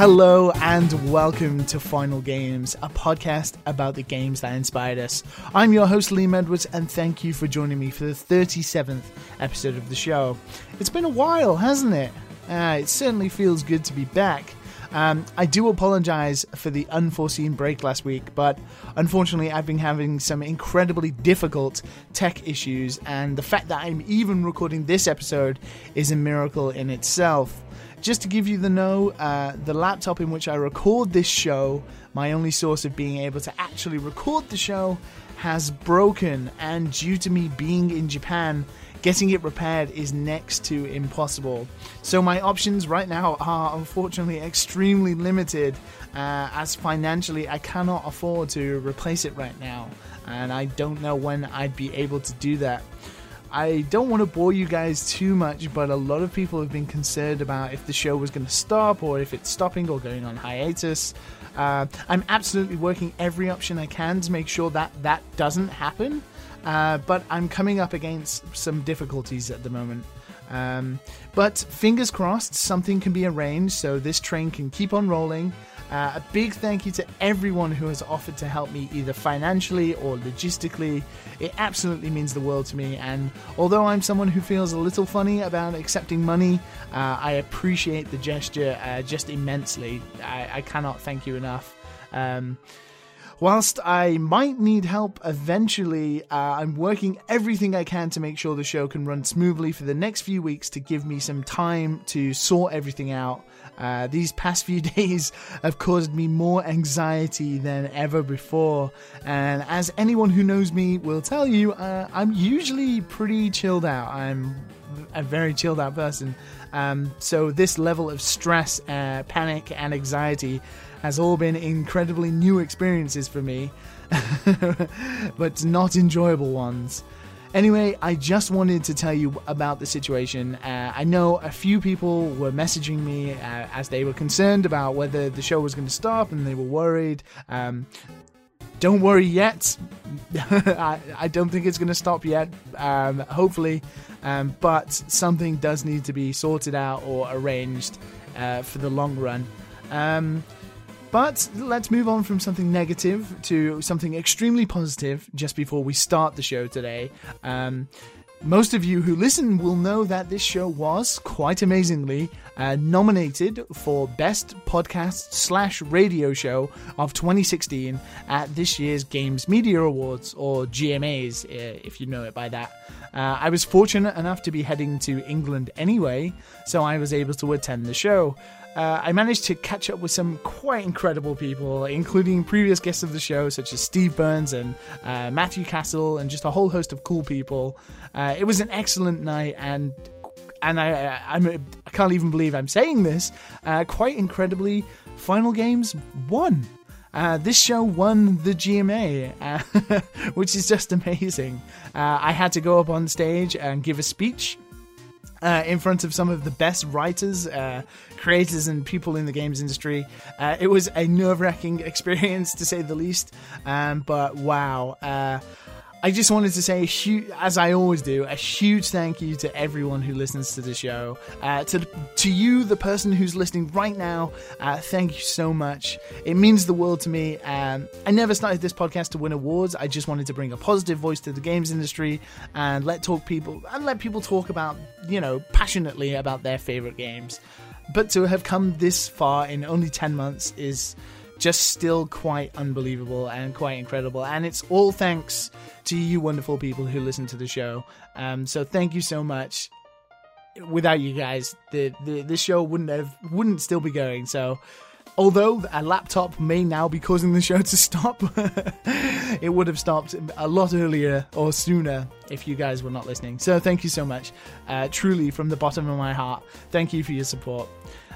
Hello and welcome to Final Games, a podcast about the games that inspired us. I'm your host, Liam Edwards, and thank you for joining me for the 37th episode of the show. It's been a while, hasn't it? Uh, it certainly feels good to be back. Um, I do apologize for the unforeseen break last week, but unfortunately, I've been having some incredibly difficult tech issues, and the fact that I'm even recording this episode is a miracle in itself. Just to give you the know, uh, the laptop in which I record this show, my only source of being able to actually record the show, has broken, and due to me being in Japan, getting it repaired is next to impossible. So my options right now are unfortunately extremely limited, uh, as financially I cannot afford to replace it right now, and I don't know when I'd be able to do that. I don't want to bore you guys too much, but a lot of people have been concerned about if the show was going to stop or if it's stopping or going on hiatus. Uh, I'm absolutely working every option I can to make sure that that doesn't happen, uh, but I'm coming up against some difficulties at the moment. Um, but fingers crossed, something can be arranged so this train can keep on rolling. Uh, a big thank you to everyone who has offered to help me either financially or logistically. It absolutely means the world to me, and although I'm someone who feels a little funny about accepting money, uh, I appreciate the gesture uh, just immensely. I, I, cannot thank you enough. Um, Whilst I might need help eventually, uh, I'm working everything I can to make sure the show can run smoothly for the next few weeks to give me some time to sort everything out. Uh, these past few days have caused me more anxiety than ever before, and as anyone who knows me will tell you, uh, I'm usually pretty chilled out. I'm a very chilled out person. Um, so, this level of stress, uh, panic, and anxiety has all been incredibly new experiences for me, but not enjoyable ones. Anyway, I just wanted to tell you about the situation. Uh, I know a few people were messaging me uh, as they were concerned about whether the show was going to stop and they were worried. Um, don't worry yet. I, I, don't think it's going to stop yet, um, hopefully. Um, but something does need to be sorted out or arranged uh, for the long run. But let's move on from something negative to something extremely positive just before we start the show today. Um, most of you who listen will know that this show was, quite amazingly, uh, nominated for Best Podcast slash Radio Show of 2016 at this year's Games Media Awards, or GMAs, uh, if you know it by that. Uh, I was fortunate enough to be heading to England anyway, so I was able to attend the show. Uh, I managed to catch up with some quite incredible people, including previous guests of the show, such as Steve Burns and uh, Matthew Castle, and just a whole host of cool people. Uh, it was an excellent night, and and I, I'm, I can't even believe I'm saying this. Uh, quite incredibly, Final Games won. Uh, this show won the GMA, uh, which is just amazing. Uh, I had to go up on stage and give a speech uh, in front of some of the best writers, uh, creators, and people in the games industry. Uh, it was a nerve wracking experience to say the least, um, but wow. I just wanted to say, huge, as I always do, a huge thank you to everyone who listens to the show. Uh, to to you, the person who's listening right now, uh, thank you so much. It means the world to me. Um, I never started this podcast to win awards. I just wanted to bring a positive voice to the games industry and let talk people and let people talk about, you know, passionately about their favorite games. But to have come this far in only ten months is just still quite unbelievable and quite incredible. And it's all thanks to you wonderful people who listen to the show. Um, so thank you so much. Without you guys, the, the the show wouldn't have wouldn't still be going. So although a laptop may now be causing the show to stop, it would have stopped a lot earlier or sooner if you guys were not listening. So thank you so much. Uh, truly, from the bottom of my heart, thank you for your support.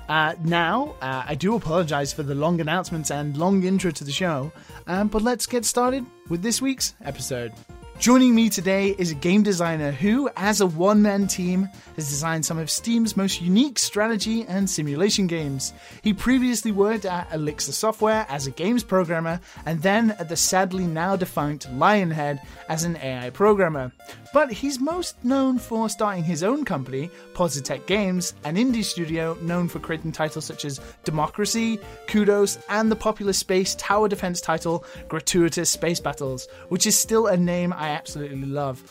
Uh, now, uh, I do apologize for the long announcements and long intro to the show, um, but let's get started with this week's episode. Joining me today is a game designer who, as a one man team, has designed some of Steam's most unique strategy and simulation games. He previously worked at Elixir Software as a games programmer and then at the sadly now defunct Lionhead as an AI programmer. But he's most known for starting his own company, Positech Games, an indie studio known for creating titles such as Democracy, Kudos, and the popular space tower defense title Gratuitous Space Battles, which is still a name I absolutely love.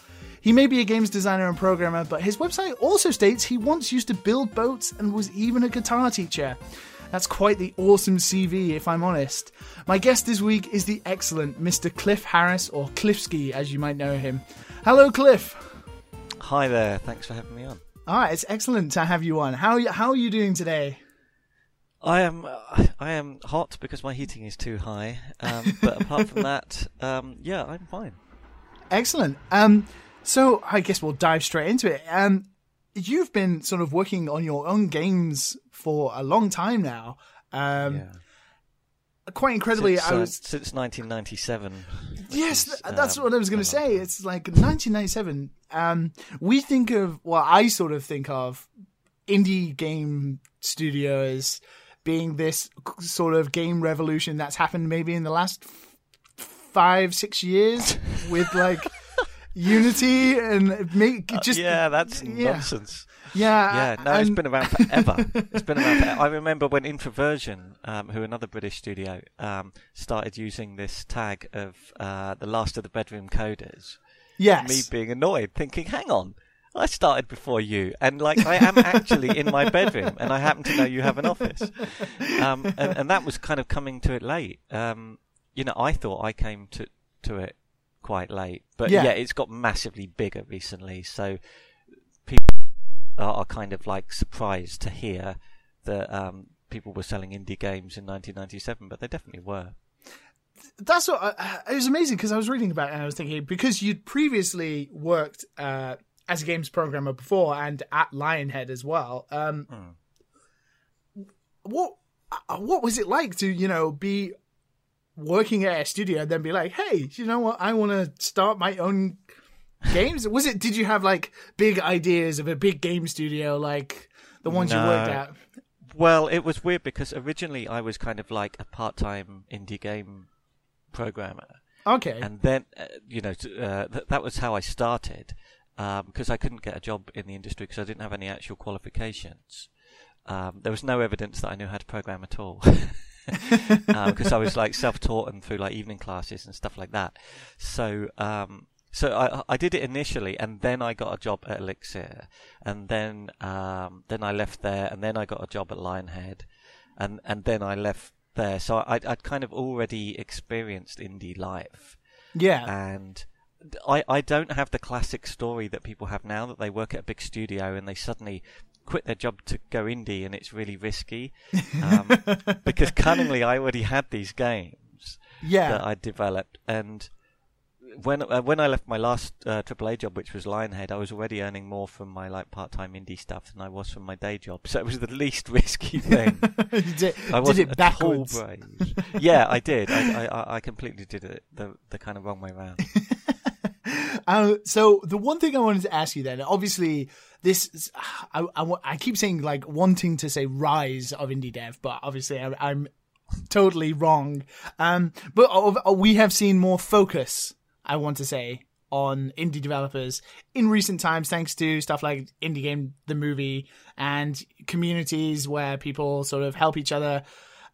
He may be a games designer and programmer, but his website also states he once used to build boats and was even a guitar teacher. That's quite the awesome CV, if I'm honest. My guest this week is the excellent Mr. Cliff Harris, or Cliffski, as you might know him. Hello, Cliff. Hi there. Thanks for having me on. All right, it's excellent to have you on. How how are you doing today? I am I am hot because my heating is too high. Um, but apart from that, um, yeah, I'm fine. Excellent. Um, so I guess we'll dive straight into it. Um, you've been sort of working on your own games for a long time now. Um, yeah. Quite incredibly, since, I uh, was since 1997. Yes, is, that's um, what I was going to say. It's like 1997. Um, we think of, well, I sort of think of indie game studios being this sort of game revolution that's happened maybe in the last five, six years with like Unity and make just yeah, that's yeah. nonsense. yeah, Yeah, no, it's and- been around forever. it's been around. Forever. I remember when Introversion, um, who another British studio, um, started using this tag of uh, the last of the bedroom coders. yes, me being annoyed, thinking, "Hang on, I started before you, and like I am actually in my bedroom, and I happen to know you have an office." Um, and, and that was kind of coming to it late. Um, you know, I thought I came to to it quite late, but Yeah. yeah, it's got massively bigger recently. So people are, are kind of like surprised to hear that um, people were selling indie games in 1997, but they definitely were. that's what uh, it was amazing because I was reading about it and I was thinking because you'd previously worked uh, as a games programmer before and at Lionhead as well. Um, What uh, what was it like to you know be working at a studio and then be like, hey, you know what? I want to start my own games. was it? Did you have like big ideas of a big game studio like the ones you worked at? Well, it was weird because originally I was kind of like a part-time indie game programmer, Okay, and then uh, you know uh, th- that was how I started because I couldn't get a job in the industry because I didn't have any actual qualifications. Um, there was no evidence that I knew how to program at all because I was like self-taught and through like evening classes and stuff like that. So. Um, so I, I did it initially, and then I got a job at Elixir, and then um, then I left there, and then I got a job at Lionhead, and and then I left there. So I I'd kind of already experienced indie life, yeah, and I I don't have the classic story that people have now that they work at a big studio and they suddenly quit their job to go indie and it's really risky, um, because cunningly I already had these games yeah. that I developed and. When uh, when I left my last uh, AAA job, which was Lionhead, I was already earning more from my like part-time indie stuff than I was from my day job. So it was the least risky thing. did, I did it backwards. yeah, I did. I, I, I completely did it the, the kind of wrong way around. Uh, so the one thing I wanted to ask you then, obviously, this is, I, I, I keep saying like wanting to say rise of indie dev, but obviously I, I'm totally wrong. Um, but we have seen more focus, I want to say, on indie developers in recent times, thanks to stuff like Indie Game the movie and communities where people sort of help each other.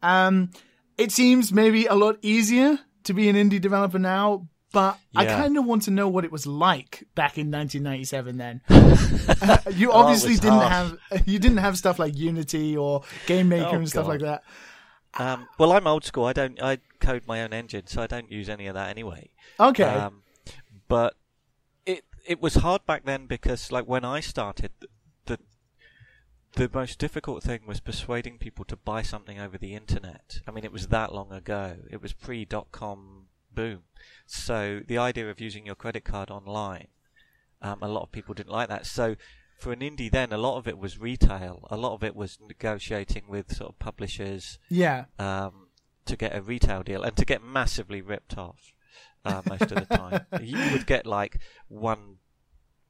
Um, it seems maybe a lot easier to be an indie developer now, but I kind of want to know what it was like back in 1997. Then Uh, you Oh, obviously was didn't harsh. have you didn't have stuff like Unity or Game Maker Oh, and stuff God. like that. Um, well, I'm old school. I don't. I code my own engine, so I don't use any of that anyway. Okay, Um, but it it was hard back then because, like, when I started, the the most difficult thing was persuading people to buy something over the internet. I mean, it was that long ago. It was pre dot com boom. So the idea of using your credit card online, um, a lot of people didn't like that. So for an indie then, a lot of it was retail. A lot of it was negotiating with sort of publishers yeah, um, to get a retail deal and to get massively ripped off. uh, most of the time. you would get like one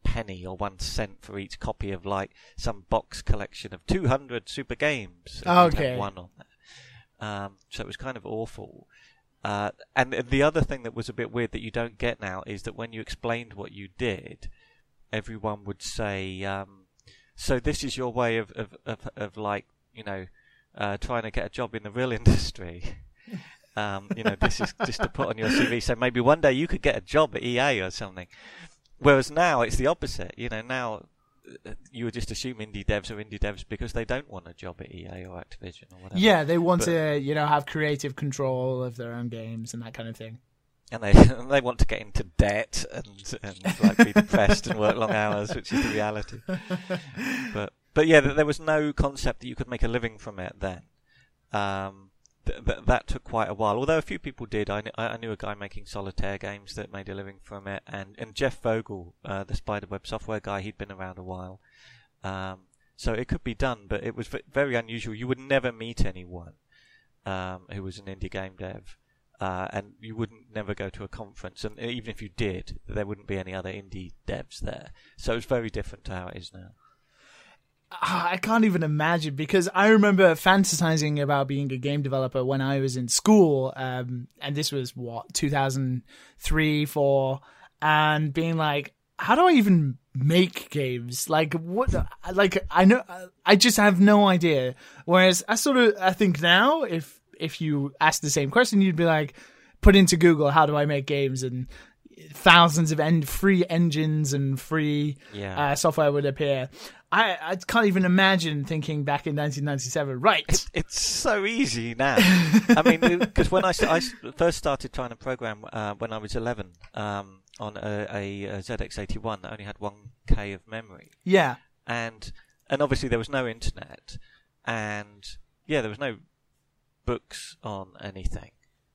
penny or one cent for each copy of like some box collection of 200 super games. Okay. One on there. Um, so it was kind of awful. Uh, and the other thing that was a bit weird that you don't get now is that when you explained what you did, everyone would say, um, "So this is your way of of, of, of like you know uh, trying to get a job in the real industry." Um, you know, this is just to put on your CV. So maybe one day you could get a job at EA or something. Whereas now it's the opposite. You know, now you would just assume indie devs are indie devs because they don't want a job at EA or Activision or whatever. Yeah, they want But- to, you know, have creative control of their own games and that kind of thing. and they and they want to get into debt and and like be depressed and work long hours, which is the reality. But but yeah, there was no concept that you could make a living from it then. Um, th- th- that took quite a while. Although a few people did. I, kn- I knew a guy making solitaire games that made a living from it, and and Jeff Vogel, uh, the Spiderweb software guy, he'd been around a while. Um, so it could be done, but it was v- very unusual. You would never meet anyone um, who was an indie game dev uh, and you wouldn't never go to a conference, and even if you did, there wouldn't be any other indie devs there. So it's very different to how it is now. Ah, I can't even imagine because I remember fantasizing about being a game developer when I was in school, um, and this was what 2003, four, and being like, how do I even make games? Like what? Like I know, I just have no idea. Whereas I sort of, I think now, if if you ask the same question, you'd be like, put into Google, how do I make games, and thousands of en- free engines and free Yeah. uh, software would appear. I, I can't even imagine thinking back in 1997. Right. It's, it's so easy now. I mean, because when I, I first started trying to program uh, when I was 11 um, on a, a, a ZX81 that only had 1K of memory, Yeah. and and obviously there was no internet, and yeah, there was no books on anything.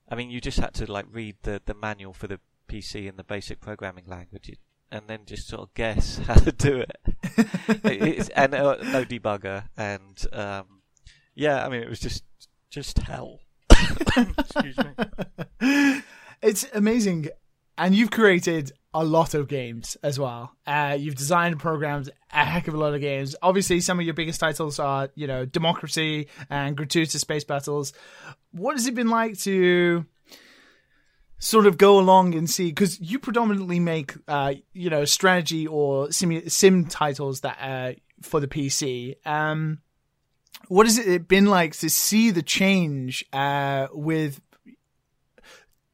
I mean, you just had to like read the, the manual for the PC and the basic programming language, and then just sort of guess how to do it. it's, and uh, no debugger, and um, yeah, I mean, it was just just hell. Excuse me. It's amazing. And you've created a lot of games as well. Uh, you've designed and programmed a heck of a lot of games. Obviously, some of your biggest titles are, you know, Democracy and Gratuitous Space Battles. What has it been like to sort of go along and see? Because you predominantly make, uh, you know, strategy or sim, sim titles that uh, for the PC. Um, what has it been like to see the change uh, with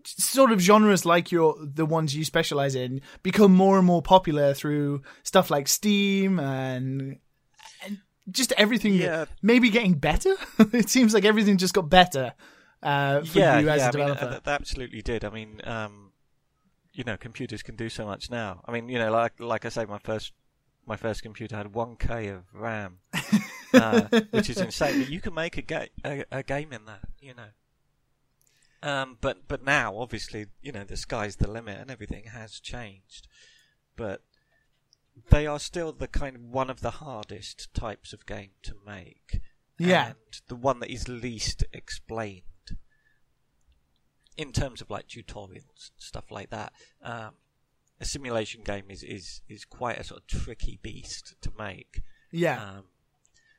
sort of genres like your the ones you specialize in become more and more popular through stuff like Steam and and just everything Yeah. maybe getting better it seems like everything just got better uh, for yeah, you as yeah, a I mean, developer uh, they absolutely did. I mean, um, you know, computers can do so much now. I mean, you know, like like I say, my first my first computer had 1k of RAM, uh, which is insane. But you can make a, ga- a, a game in that, you know. Um, but but now, obviously, you know, the sky's the limit, and everything has changed. But they are still the kind of one of the hardest types of game to make. Yeah. and the one that is least explained in terms of like tutorials and stuff like that. Um, a simulation game is, is, is quite a sort of tricky beast to make. yeah Um,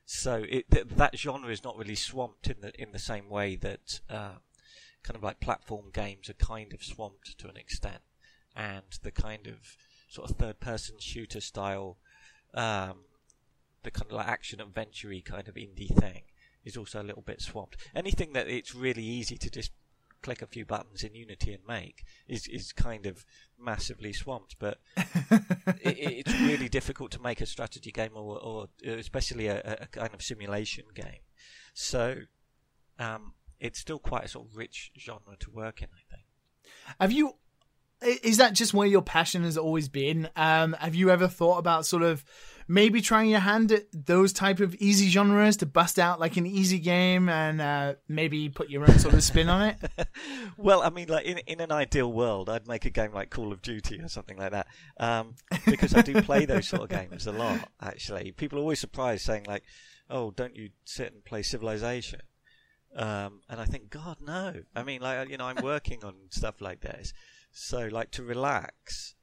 so it, th- that genre is not really swamped in the in the same way that uh, kind of like platform games are kind of swamped to an extent, and the kind of sort of third person shooter style, um, the kind of like action adventure kind of indie thing is also a little bit swamped. Anything that it's really easy to just click a few buttons in Unity and make is is kind of massively swamped, but it, it's really difficult to make a strategy game or, or especially a, a kind of simulation game. So um, it's still quite a sort of rich genre to work in, I think. have you is that just where your passion has always been um, have you ever thought about sort of maybe trying your hand at those type of easy genres to bust out like an easy game and uh, maybe put your own sort of spin on it well, I mean, like in in an ideal world, I'd make a game like Call of Duty or something like that, um, because I do play those sort of games a lot. Actually, people are always surprised, saying like, "Oh, don't you sit and play Civilization?" Um, and I think, God, no. I mean, like you know, I'm working on stuff like this, So, like to relax,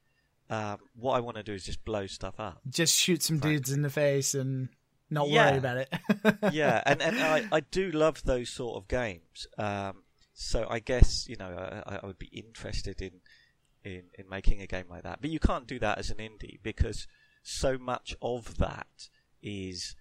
um, what I want to do is just blow stuff up. Just shoot some Frankly. dudes in the face and not Yeah. worry about it. yeah, and and I, I do love those sort of games. Um, so I guess you know I, I would be interested in, in in making a game like that. But you can't do that as an indie because so much of that is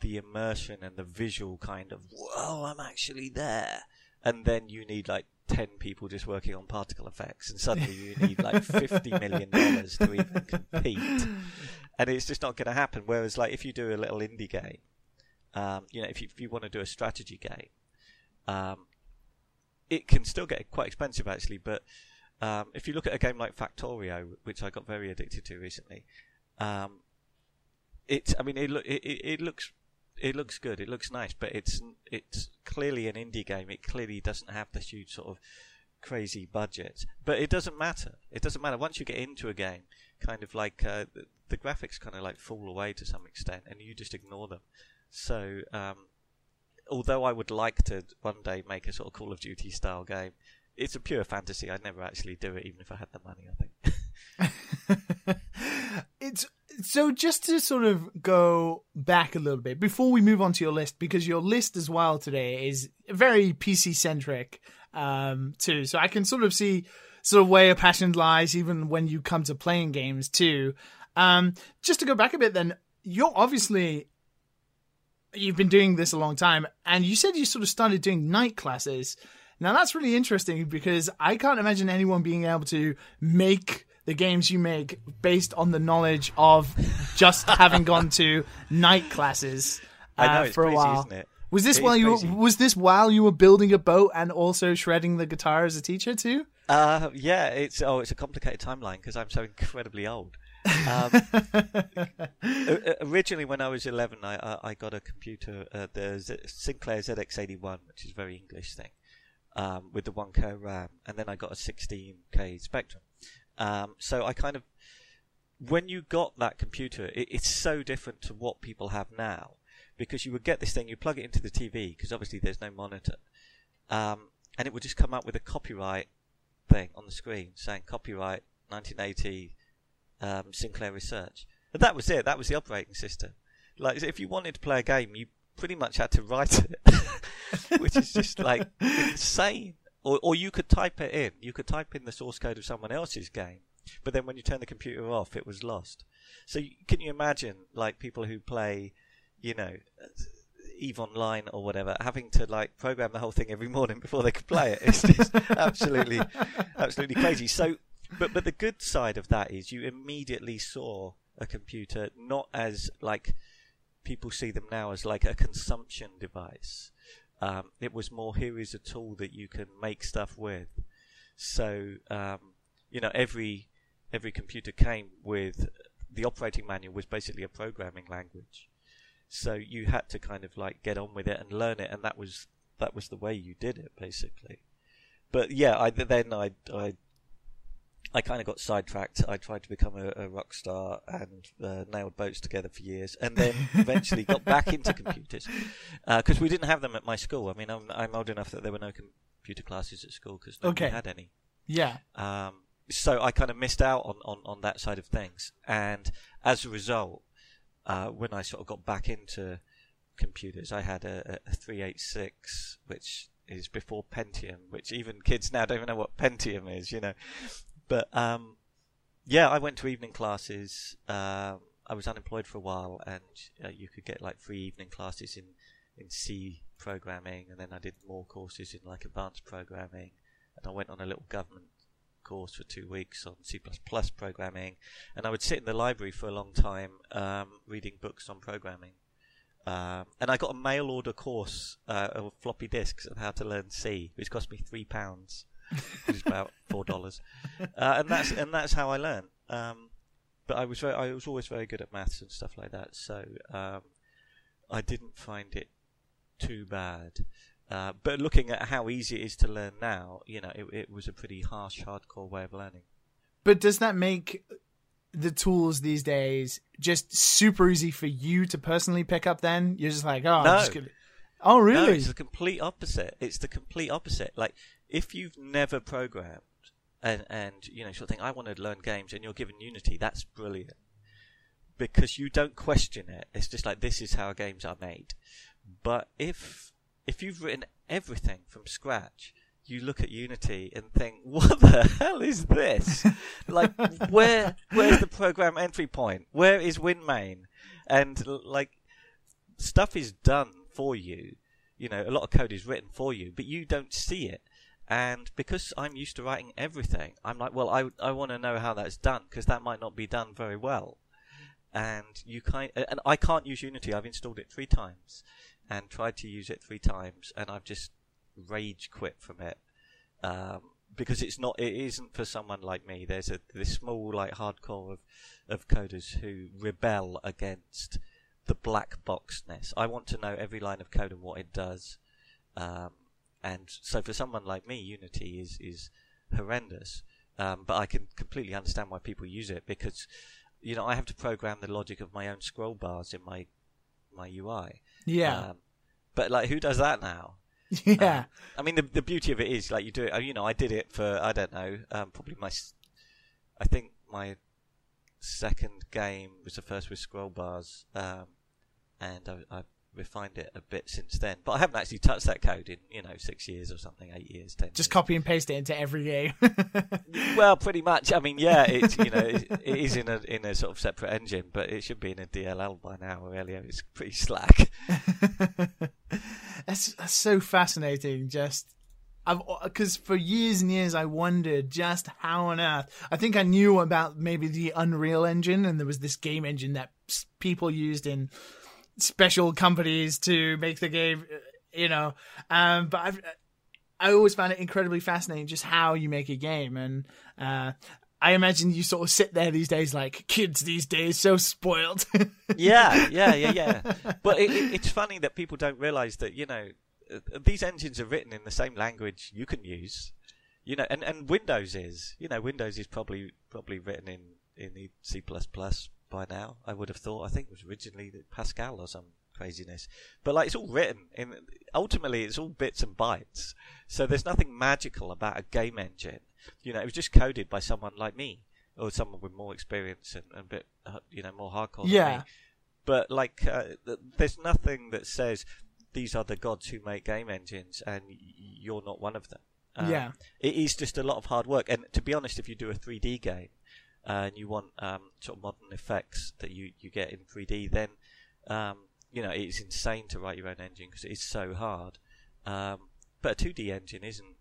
the immersion and the visual kind of whoa, I'm actually there, and then you need like. 10 people just working on particle effects and suddenly you need like 50 million dollars to even compete and it's just not going to happen whereas like if you do a little indie game um, you know, if you, if you want to do a strategy game, um, it can still get quite expensive actually. But um, if you look at a game like Factorio, which I got very addicted to recently, um, it I mean it, it, it, it looks it looks good, it looks nice, but it's it's clearly an indie game. It clearly doesn't have the huge sort of crazy budget, but it doesn't matter. It doesn't matter once you get into a game. Kind of like uh, the, the graphics kind of like fall away to some extent, and you just ignore them. So, um, although I would like to one day make a sort of Call of Duty style game, it's a pure fantasy. I'd never actually do it, even if I had the money. I think. it's so just to sort of go back a little bit before we move on to your list because your list as well today is very PC centric um too. So I can sort of see sort of where your passion lies even when you come to playing games too. Um just to go back a bit then you're obviously you've been doing this a long time and you said you sort of started doing night classes. Now that's really interesting because I can't imagine anyone being able to make the games you make based on the knowledge of just having gone to night classes uh, know for a while. Was this It while you were, crazy. was this while you were building a boat and also shredding the guitar as a teacher too? Uh, yeah, it's oh, it's a complicated timeline because I'm so incredibly old. Um, originally, when I was 11, I I, I got a computer, uh, the Z- Sinclair ZX81, which is a very English thing, um, with the one k RAM, and then I got a 16k Spectrum. Um, so I kind of, when you got that computer, it, it's so different to what people have now, because you would get this thing, you plug it into the TV, because obviously there's no monitor, um, and it would just come up with a copyright thing on the screen saying copyright 1980 um, Sinclair Research. And that was it. That was the operating system. Like if you wanted to play a game, you pretty much had to write it, which is just like insane. Or, or you could type it in. You could type in the source code of someone else's game, but then when you turn the computer off, it was lost. So can you imagine like people who play, you know, Eve Online or whatever, having to like program the whole thing every morning before they could play it? It's just absolutely, absolutely crazy. So, but but the good side of that is you immediately saw a computer not as like people see them now as like a consumption device. Um, it was more here is a tool that you can make stuff with. So um, you know every every computer came with the operating manual was basically a programming language. So you had to kind of like get on with it and learn it, and that was that was the way you did it basically. But yeah, I then I I I kind of got sidetracked. I tried to become a, a rock star and uh, nailed boats together for years, and then eventually got back into computers because we didn't have them at my school. I mean, I'm, I'm old enough that there were no computer classes at school because nobody Okay. had any. Yeah. Um, so I kind of missed out on, on, on that side of things, and as a result, uh, when I sort of got back into computers, I had a, a 386, which is before Pentium, which even kids now don't even know what Pentium is, you know. But um, yeah, I went to evening classes. Um, I was unemployed for a while, and uh, you could get like free evening classes in in C programming, and then I did more courses in like advanced programming, and I went on a little government course for two weeks on C++ programming, and I would sit in the library for a long time um, reading books on programming. Um, and I got a mail order course uh, of floppy disks of how to learn C, which cost me three pounds, is about four dollars. Uh, and that's and that's how I learned. Um, but I was very, I was always very good at maths and stuff like that, so um, I didn't find it too bad. Uh, but looking at how easy it is to learn now, you know, it, it was a pretty harsh, hardcore way of learning. But does that make the tools these days just super easy for you to personally pick up then? You're just like, oh, I'm No. just gonna... Oh, No, really? it's the complete opposite. It's the complete opposite. Like, if you've never programmed, and and you know sort of think I want to learn games, and you're given Unity, that's brilliant because you don't question it. It's just like this is how games are made. But if if you've written everything from scratch, you look at Unity and think, "What the hell is this? like, where where's the program entry point? Where is WinMain?" And like, stuff is done for you. You know, a lot of code is written for you, but you don't see it. And because I'm used to writing everything, I'm like, well, I I want to know how that's done because that might not be done very well. And you kind and I can't use Unity. I've installed it three times and tried to use it three times, and I've just rage quit from it um, because it's not. It isn't for someone like me. There's a this small like hardcore of of coders who rebel against the black boxness. I want to know every line of code and what it does. Um, and so for someone like me, Unity is is horrendous. Um, but I can completely understand why people use it because, you know, I have to program the logic of my own scroll bars in my my UI. Yeah. Um, but like, who does that now? yeah. Um, I mean, the the beauty of it is like you do it. You know, I did it for I don't know, um, probably my, I think my second game was the first with scroll bars, um, and I, I refined it a bit since then. But I haven't actually touched that code in you know six years or something, eight years, ten. Just years. copy and paste it into every game. well, pretty much. I mean, yeah, it's you know it, it is in a in a sort of separate engine, but it should be in a DLL by now. Aurelio, it's pretty slack. that's, that's so fascinating. Just I've because for years and years I wondered just how on earth. I think I knew about maybe the Unreal Engine, and there was this game engine that people used in special companies to make the game. You know, um, but I've I always found it incredibly fascinating just how you make a game, and uh, I imagine you sort of sit there these days like kids these days, so spoiled. yeah, yeah, yeah, yeah. But it, it, it's funny that people don't realize that you know uh, these engines are written in the same language you can use. You know, and, and Windows is. You know, Windows is probably probably written in in the C by now. I would have thought. I think it was originally Pascal or some craziness. But like it's all written in. Ultimately, it's all bits and bytes. So there's nothing magical about a game engine. You know, it was just coded by someone like me or someone with more experience and, and a bit, uh, you know, more hardcore. Yeah. But like, uh, th- there's nothing that says these are the gods who make game engines and you're not one of them. Um, yeah. It is just a lot of hard work. And to be honest, if you do a 3D game uh, and you want um, sort of modern effects that you, you get in 3D, then um, you know it's insane to write your own engine because it is so hard. Um, but a 2D engine isn't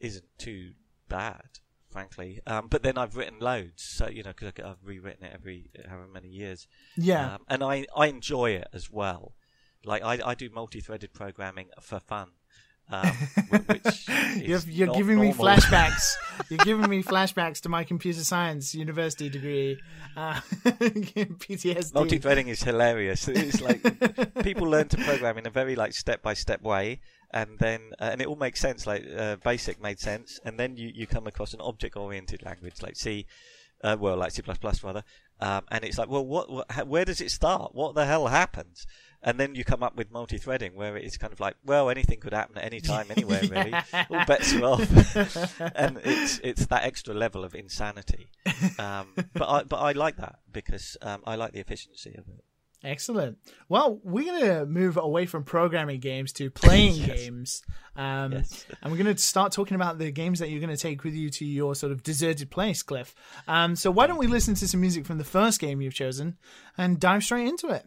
isn't too bad, frankly. Um, but then I've written loads, so you know, because I've rewritten it every however many years. Yeah, um, and I I enjoy it as well. Like I I do multi-threaded programming for fun. Um, you're, you're giving normal. me flashbacks. you're giving me flashbacks to my computer science university degree. Uh, PTSD. Multi-threading is hilarious. It's like people learn to program in a very like step-by-step way, and then uh, and it all makes sense. Like uh, Basic made sense, and then you you come across an object-oriented language like C, uh, well like C++ rather, um, and it's like, well, what, what, where does it start? What the hell happens? And then you come up with multi-threading, where it's kind of like, well, anything could happen at any time, anywhere, really. All bets are off, and it's it's that extra level of insanity. Um, but I but I like that because um, I like the efficiency of it. Excellent. Well, we're going to move away from programming games to playing yes. games. Um, yes. and we're going to start talking about the games that you're going to take with you to your sort of deserted place, Cliff. Um, so why don't we listen to some music from the first game you've chosen and dive straight into it?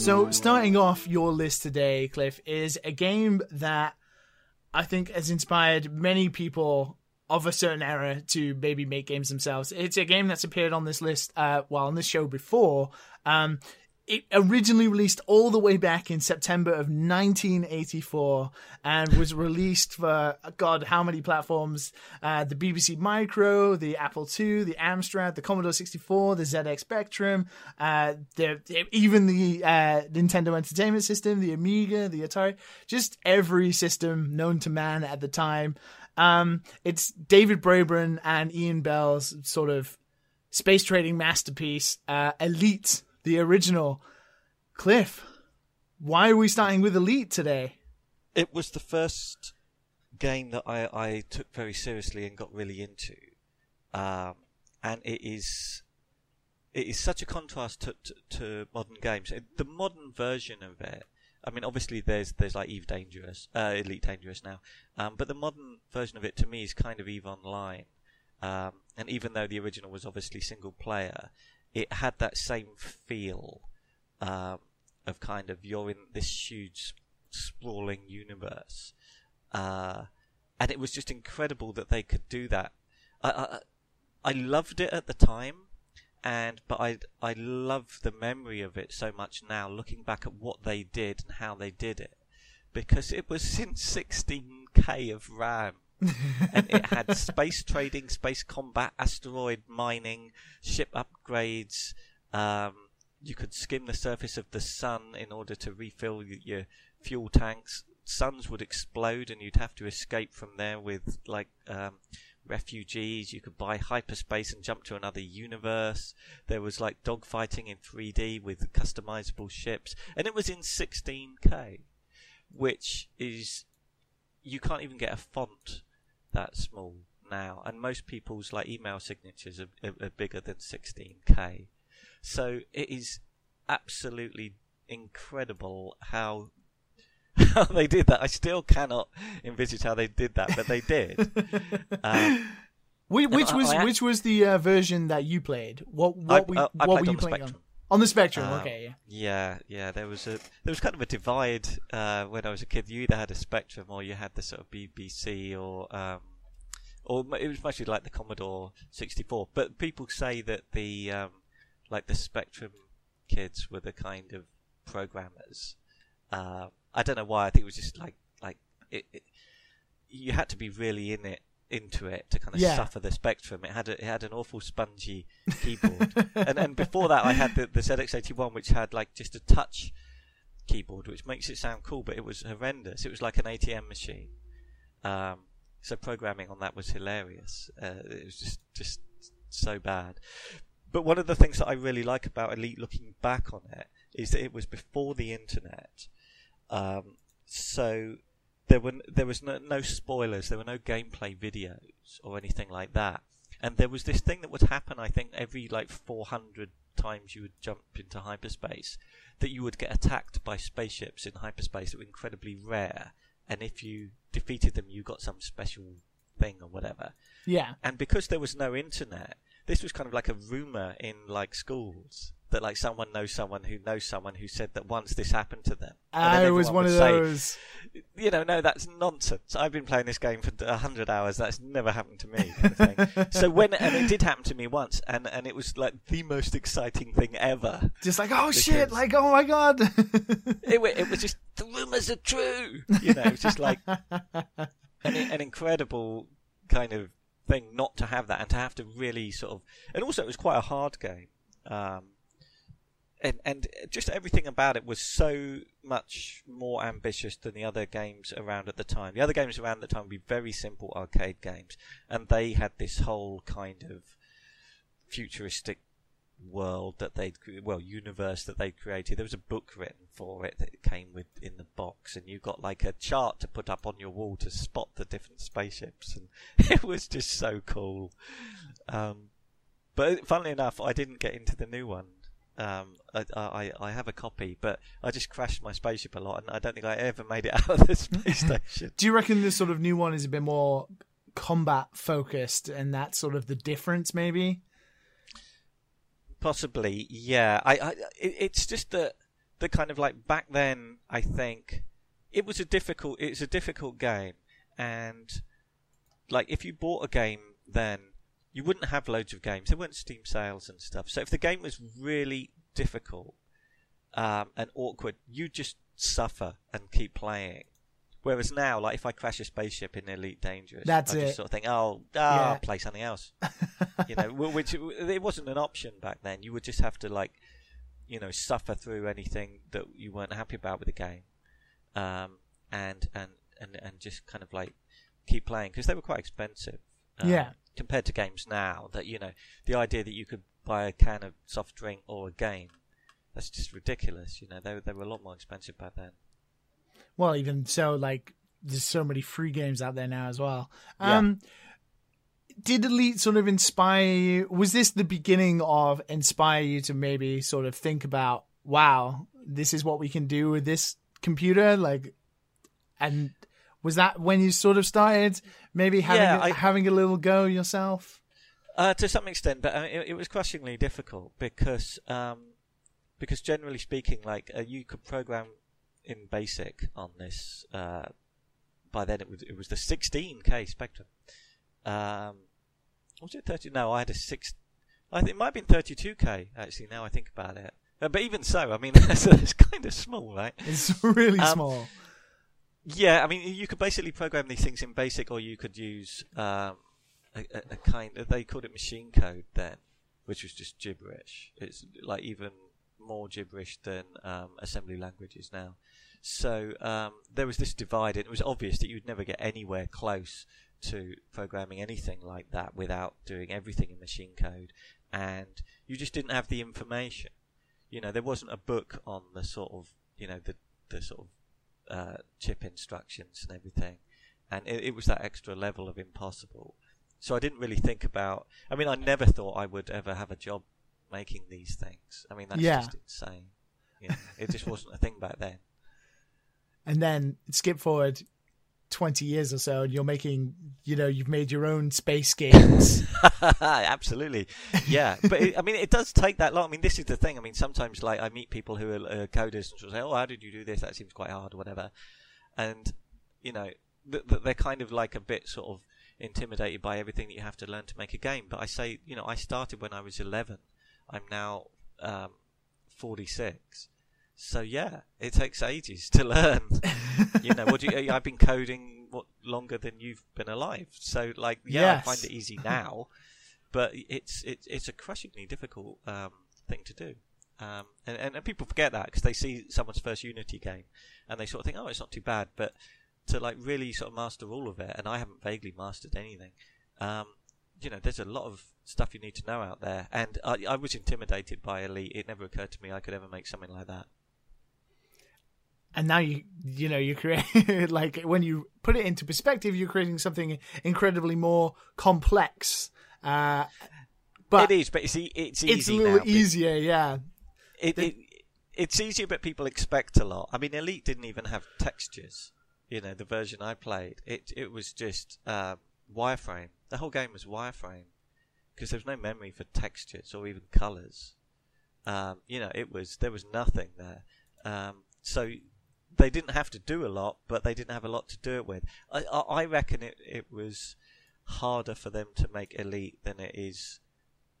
So, starting off your list today, Cliff, is a game that I think has inspired many people of a certain era to maybe make games themselves. It's a game that's appeared on this list, uh, well, on this show before. Um, it originally released all the way back in September of 1984 and was released for God, how many platforms? Uh, the BBC Micro, the Apple II, the Amstrad, the Commodore 64, the ZX Spectrum, uh, the, even the uh, Nintendo Entertainment System, the Amiga, the Atari, just every system known to man at the time. Um, it's David Braben and Ian Bell's sort of space trading masterpiece, uh, Elite the original. Cliff, why are we starting with Elite today? It was the first game that I, I took very seriously and got really into. Um, and it is it is such a contrast to, to, to modern games. The modern version of it, I mean, obviously there's there's like Eve Dangerous, uh, Elite Dangerous now, um, but the modern version of it to me is kind of Eve Online. Um, and even though the original was obviously single player, it had that same feel um, of kind of you're in this huge sprawling universe, uh, and it was just incredible that they could do that. I, I, I loved it at the time, and but I I love the memory of it so much now, looking back at what they did and how they did it, because it was in 16k of RAM and it had space trading, space combat, asteroid mining, ship upgrades. Um, you could skim the surface of the sun in order to refill your fuel tanks. Suns would explode, and you'd have to escape from there with like um, refugees. You could buy hyperspace and jump to another universe. There was like dogfighting in 3D with customizable ships, and it was in 16K, which is you can't even get a font that small now, and most people's like email signatures are, are, are bigger than 16k. So it is absolutely incredible how how they did that. I still cannot envisage how they did that, but they did. um, which, which was I, which was the uh, version that you played? What what, I, we, uh, what were you playing Spectrum. on? On the Spectrum, um, okay. Yeah. yeah, yeah. There was a there was kind of a divide uh, when I was a kid. You either had a Spectrum or you had the sort of BBC or um, or it was mostly like the Commodore 64. But people say that the um, like the Spectrum kids were the kind of programmers. Uh, I don't know why. I think it was just like like it, it, you had to be really in it into it to kind of yeah. suffer the spectrum. It had a, it had an awful spongy keyboard, and and before that I had the, the ZX81, which had like just a touch keyboard, which makes it sound cool, but it was horrendous. It was like an ATM machine. Um, so programming on that was hilarious. Uh, it was just just so bad. But one of the things that I really like about Elite, looking back on it, is that it was before the internet. Um, so there were there was no, no spoilers, there were no gameplay videos or anything like that. And there was this thing that would happen, I think, every like 400 times you would jump into hyperspace, that you would get attacked by spaceships in hyperspace that were incredibly rare. And if you defeated them, you got some special thing or whatever. Yeah. And because there was no internet, this was kind of like a rumor in like schools that like someone knows someone who knows someone who said that once this happened to them. I was one of say, those. You know, no, that's nonsense. I've been playing this game for a hundred hours. That's never happened to me. Kind of so when and it did happen to me once, and and it was like the most exciting thing ever. Just like oh shit, like oh my god. it it was just the rumors are true. You know, it was just like an, an incredible kind of thing not to have that and to have to really sort of and also it was quite a hard game. Um, and and just everything about it was so much more ambitious than the other games around at the time. The other games around at the time would be very simple arcade games, and they had this whole kind of futuristic world that they'd well universe that they'd created. There was a book written for it that came with in the box, and you got like a chart to put up on your wall to spot the different spaceships, and it was just so cool. Um, but funnily enough, I didn't get into the new one um, I, I, I have a copy, but I just crashed my spaceship a lot, and I don't think I ever made it out of the space station. Do you reckon this sort of new one is a bit more combat focused, and that's sort of the difference, maybe? Possibly, yeah. I, I it, it's just that the kind of like back then, I think it was a difficult. It's a difficult game, and like if you bought a game then you wouldn't have loads of games. There weren't Steam sales and stuff. So if the game was really difficult, um, and awkward, you'd just suffer and keep playing. Whereas now, like if I crash a spaceship in Elite Dangerous, That's I just it. sort of think, oh, ah, Yeah. I'll play something else. you know, which it wasn't an option back then. You would just have to like, you know, suffer through anything that you weren't happy about with the game, um, and and and and just kind of like keep playing because they were quite expensive. um, Yeah. Compared to games now, that you know, the idea that you could buy a can of soft drink or a game, that's just ridiculous. You know, they they were a lot more expensive back then. Well, even so, like there's so many free games out there now as well. Yeah. Um, did Elite sort of inspire you? Was this the beginning of inspire you to maybe sort of think about, wow, this is what we can do with this computer? Like, and was that when you sort of started maybe having Yeah, a, I- having a little go yourself? Uh, to some extent, but uh, it, it was crushingly difficult because um, because generally speaking, like uh, you could program in BASIC on this. Uh, by then, it was it was the 16k Spectrum. Um, was it 30? No, I had a six. I think it might have been 32k actually. Now I think about it, uh, but even so, I mean, it's, it's kind of small, right? It's really Um, small. Yeah, I mean, you could basically program these things in BASIC, or you could use um, a, a, kind. Of, they called it machine code then, which was just gibberish. It's like even more gibberish than um, assembly languages now. So um, there was this divide, and it was obvious that you'd never get anywhere close to programming anything like that without doing everything in machine code, and you just didn't have the information. You know, there wasn't a book on the sort of, you know, the the sort of uh, chip instructions and everything, and it, it was that extra level of impossible. So I didn't really think about. I mean, I never thought I would ever have a job making these things. I mean, that's Yeah. just insane. You know, it just wasn't a thing back then. and then skip forward 20 years or so and you're making you know you've made your own space games Absolutely, yeah. But it, I mean, it does take that long. I mean, this is the thing. I mean, sometimes like I meet people who are uh, coders and say, "Oh, how did you do this? That seems quite hard, or whatever." And you know, th- th- they're kind of like a bit sort of intimidated by everything that you have to learn to make a game. But I say, you know, I started when I was 11. I'm now um, 46. So yeah, it takes ages to learn. you know, what do you, I've been coding what longer than you've been alive. So like, yeah, Yes. I find it easy now, but it's it's it's a crushingly difficult um, thing to do. Um, and, and, and people forget that because they see someone's first Unity game and they sort of think, oh, it's not too bad. But to like really sort of master all of it, and I haven't vaguely mastered anything. Um, you know, there's a lot of stuff you need to know out there, and I, I was intimidated by Elite. It never occurred to me I could ever make something like that. And now you you know you create like when you put it into perspective you're creating something incredibly more complex uh but it is, but it's it's it's a little now. easier yeah It, it it's easier, but people expect a lot. I mean, Elite didn't even have textures. You know, the version I played, it it was just uh, wireframe. The whole game was wireframe because there was no memory for textures or even colors. Um, you know, it was there was nothing there. Um, so they didn't have to do a lot, but they didn't have a lot to do it with. I, I, reckon it it was harder for them to make Elite than it is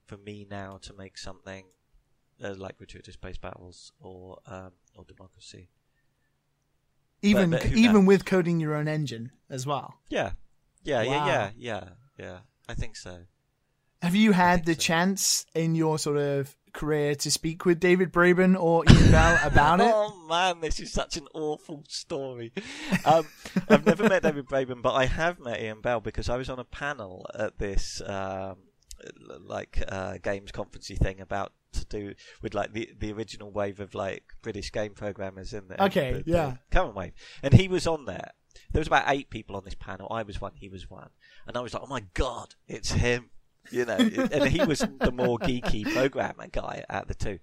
for me now to make something uh, like Gratuitous Space Battles or um, or Democracy. even but who even knows? with coding your own engine as well Yeah, yeah, Wow. yeah, yeah, yeah, yeah. I think so. Have you had the so. chance in your sort of career to speak with david braben or ian bell about it Oh man, this is such an awful story. Um, I've never met David Braben, but I have met Ian Bell because I was on a panel at this um, like uh, games conferencey thing about to do with like the the original wave of like British game programmers in there. Okay, the, the yeah. current wave, and he was on there. There was about eight people on this panel. I was one. He was one, and I was like, "Oh my god, it's him!" You know, and he was the more geeky programmer guy out of the two.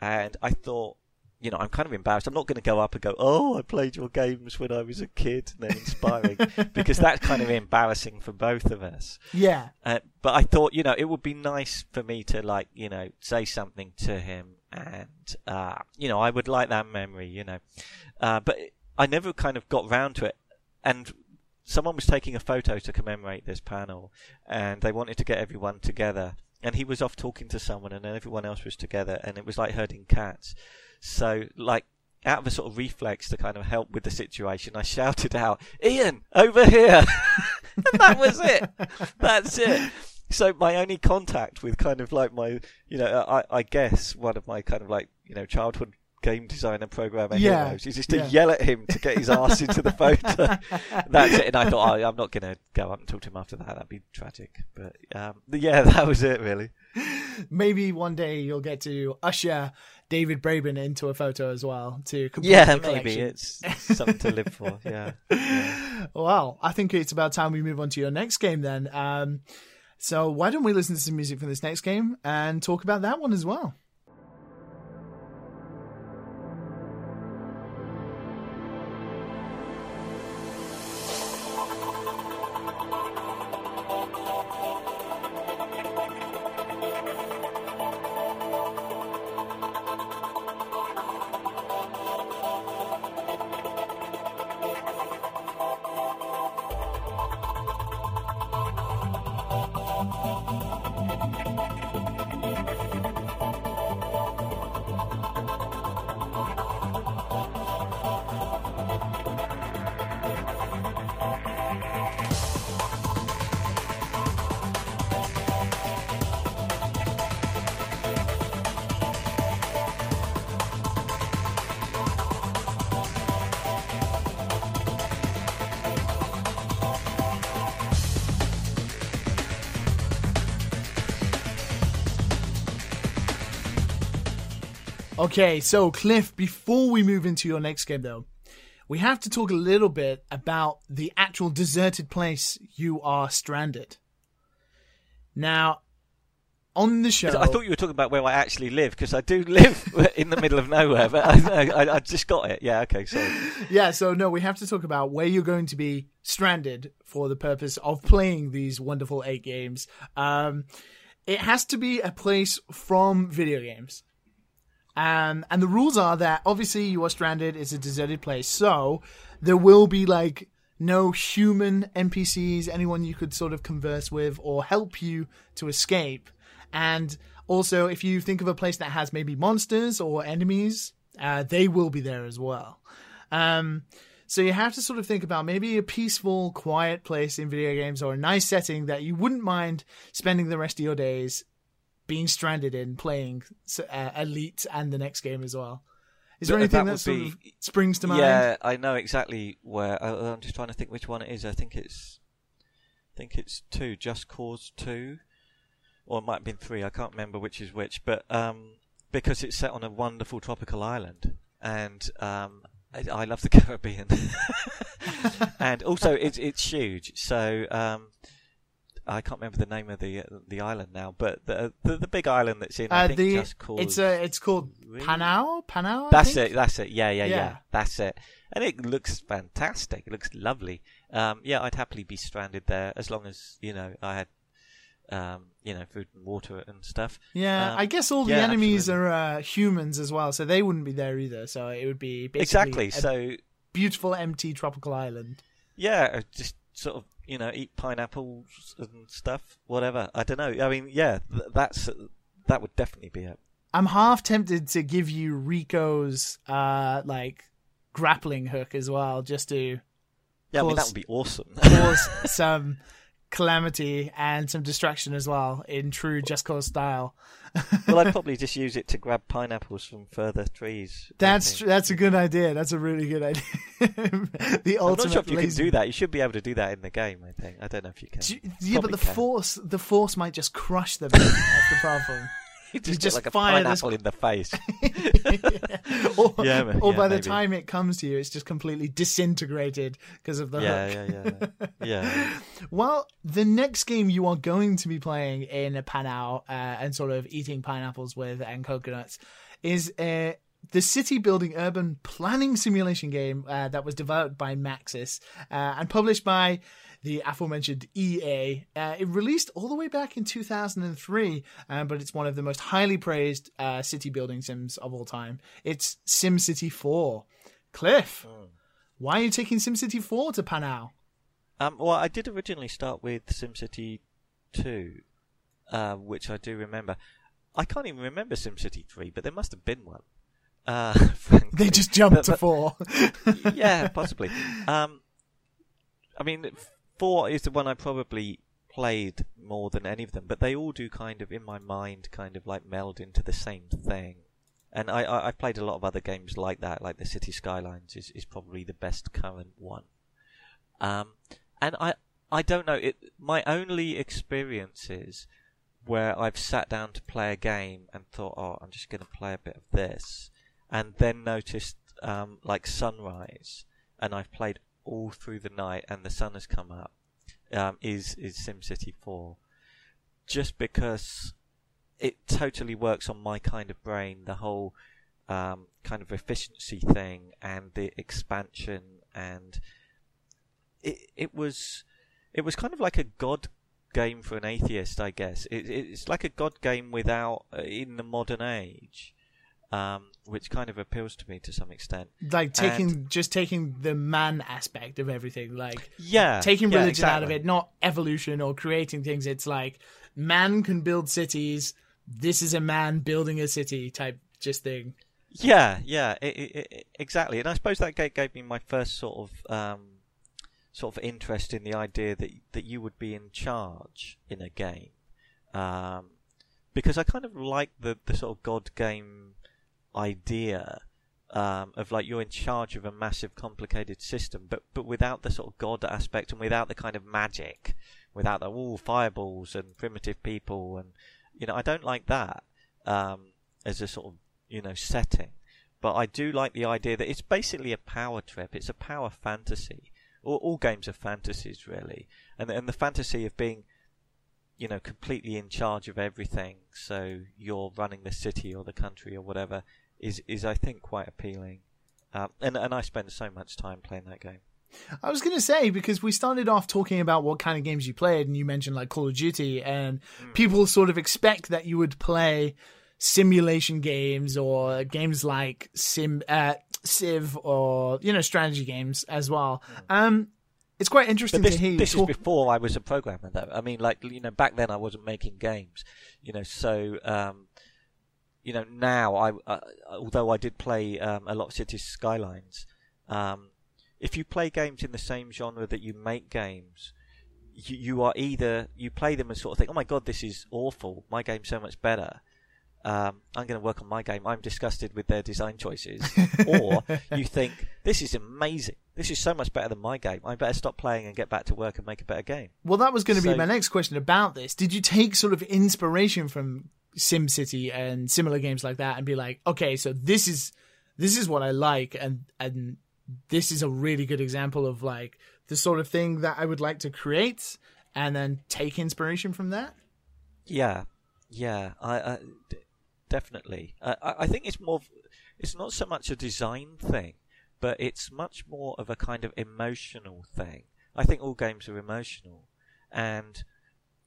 And I thought, you know, I'm kind of embarrassed. I'm not going to go up and go, "Oh, I played your games when I was a kid," and they're inspiring, because that's kind of embarrassing for both of us. yeah Uh, but I thought, you know, it would be nice for me to like, you know, say something to him, and uh, you know, I would like that memory, you know. Uh, but I never kind of got round to it, and someone was taking a photo to commemorate this panel, and they wanted to get everyone together. and he was off talking to someone, and then everyone else was together, and it was like herding cats. So, like, out of a sort of reflex to kind of help with the situation, I shouted out, "Ian, over here!" and that was it. That's it. So my only contact with kind of like my, you know, I, I guess one of my kind of like, you know, childhood game designer programmer Yeah, heroes is just to yeah. yell at him to get his ass into the photo. That's it. And I thought, oh, I'm not going to go up and talk to him after that. That'd be tragic. But um, yeah, that was it really. Maybe one day you'll get to usher David Braben into a photo as well to complete Yeah, maybe it's something to live for. Yeah. yeah. Well, I think it's about time we move on to your next game then. Um, so why don't we listen to some music for this next game and talk about that one as well? Okay, so Cliff, before we move into your next game though, we have to talk a little bit about the actual deserted place you are stranded. Now, on the show, I thought you were talking about where I actually live because I do live in the middle of nowhere, but I, I, I just got it. Yeah, okay, sorry. yeah, so no, we have to talk about where you're going to be stranded for the purpose of playing these wonderful eight games. Um, it has to be a place from video games. Um, and the rules are that obviously you are stranded, it's a deserted place, so there will be like no human NPCs, anyone you could sort of converse with or help you to escape. And also, if you think of a place that has maybe monsters or enemies, uh, they will be there as well. Um, so you have to sort of think about maybe a peaceful, quiet place in video games or a nice setting that you wouldn't mind spending the rest of your days being stranded in playing uh, Elite and the next game as well. Is there anything that that, sort be- of springs to mind? Yeah, I know exactly where. I, I'm just trying to think which one it is. I think it's, I think it's two. Just Cause two, or it might have been three. I can't remember which is which. But um, because it's set on a wonderful tropical island, and um, I, I love the Caribbean, and also it's it's huge. So um, I can't remember the name of the the island now, but the the, the big island that's in. I Uh, think the Just Cause. it's a it's called Panau. Panau. I That's think? it. That's it. Yeah, yeah, yeah, Yeah. That's it. And it looks fantastic. It looks lovely. Um, yeah, I'd happily be stranded there as long as you know I had, um, you know, food and water and stuff. Yeah, Um, I guess all the yeah, enemies absolutely. are uh, humans as well, so they wouldn't be there either. So it would be basically Exactly. a So beautiful empty tropical island. yeah, uh, just sort of you know eat pineapples and stuff. Whatever. I don't know. I mean, yeah, th- that's that would definitely be it. I'm half tempted to give you Rico's uh like grappling hook as well, just to Yeah, I mean that would be awesome. cause some calamity and some distraction as well in true Just Cause style. Well, I'd probably just use it to grab pineapples from further trees. That's think. that's a good idea. That's a really good idea. the I'm ultimate not sure if you can do that. You should be able to do that in the game. I think. I don't know if you can. You- Yeah, but the can. force the force might just crush them. That's the problem. You just, just like a fire this- in the face. or Yeah, ma- or yeah, by the maybe. time it comes to you, it's just completely disintegrated because of the yeah, hook. yeah, yeah, yeah. Well, the next game you are going to be playing in a Panau uh, and sort of eating pineapples with and coconuts is uh, the city building urban planning simulation game uh, that was developed by Maxis uh, and published by the aforementioned EA. Uh, it released all the way back in 2003, uh, but it's one of the most highly praised uh, city building sims of all time. It's SimCity 4. Cliff, why are you taking SimCity 4 to Panau? Um, well, I did originally start with SimCity 2, uh, which I do remember. I can't even remember SimCity 3, but there must have been one. Uh, they just jumped to four. yeah, possibly. Um, I mean, four is the one I probably played more than any of them, but they all do kind of, in my mind, kind of like meld into the same thing. And I, I, have played a lot of other games like that, like the City Skylines is, is probably the best current one. Um, and I, I don't know, it, my only experiences where I've sat down to play a game and thought, oh, I'm just going to play a bit of this, and then noticed um, like sunrise, and I've played all through the night, and the sun has come up. Um, is is SimCity 4, just because it totally works on my kind of brain. The whole um, kind of efficiency thing and the expansion, and it it was it was kind of like a god game for an atheist, I guess. It, it's like a god game without uh, in the modern age, um, which kind of appeals to me to some extent. Like taking and, just taking the man aspect of everything, like yeah, taking religion yeah, exactly. out of it, not evolution or creating things. It's like man can build cities. This is a man building a city type just thing. Yeah, yeah, it, it, exactly. And I suppose that gave me my first sort of um, sort of interest in the idea that that you would be in charge in a game, um, because I kind of like the the sort of god game idea um, of like you're in charge of a massive complicated system, but but without the sort of god aspect and without the kind of magic, without the all fireballs and primitive people and you know I don't like that um, as a sort of you know setting. But I do like the idea that it's basically a power trip. It's a power fantasy all, all games are fantasies really, and and the fantasy of being you know, completely in charge of everything. So you're running the city or the country or whatever is is I think quite appealing. Um, and and I spend so much time playing that game. I was going to say because we started off talking about what kind of games you played, and you mentioned like Call of Duty, and mm. people sort of expect that you would play simulation games or games like Sim uh, Civ or you know strategy games as well. Um, it's quite interesting this, to hear. This talk- is before I was a programmer, though. I mean, like you know, back then I wasn't making games. You know, so um, you know now I, uh, although I did play um, a lot of Cities Skylines, um, if you play games in the same genre that you make games, you, you are either you play them and sort of think, oh my god, this is awful. My game's so much better um, I'm going to work on my game. I'm disgusted with their design choices. or you think, this is amazing. This is so much better than my game. I better stop playing and get back to work and make a better game. Well, that was going to so, be my next question about this. Did you take sort of inspiration from SimCity and similar games like that and be like, okay, so this is this is what I like and and this is a really good example of like the sort of thing that I would like to create and then take inspiration from that? Yeah. Yeah, I, I definitely. Uh, I, I think it's more. It's not so much a design thing, but it's much more of a kind of emotional thing. I think all games are emotional, and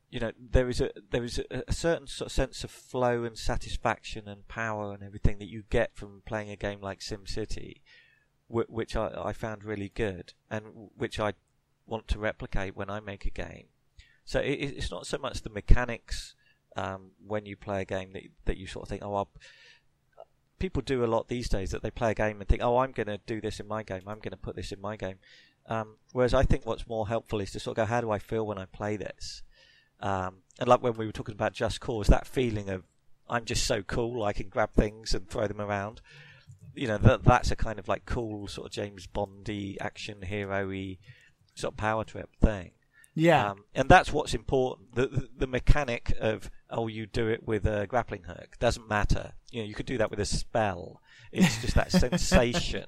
you know there is a there is a, a certain sort of sense of flow and satisfaction and power and everything that you get from playing a game like SimCity, wh- which I, I found really good and which I want to replicate when I make a game. So it, it's not so much the mechanics um, when you play a game that that you sort of think, oh, I'll, people do a lot these days that they play a game and think, oh, I'm going to do this in my game. I'm going to put this in my game. Um, whereas I think what's more helpful is to sort of go, how do I feel when I play this? Um, and like when we were talking about Just Cause, that feeling of I'm just so cool, I can grab things and throw them around. You know, that that's a kind of like cool sort of James Bondy action hero-y sort of power trip thing. Yeah, um, and that's what's important. The, the, the mechanic of oh, you do it with a grappling hook doesn't matter. You know, you could do that with a spell. It's just that sensation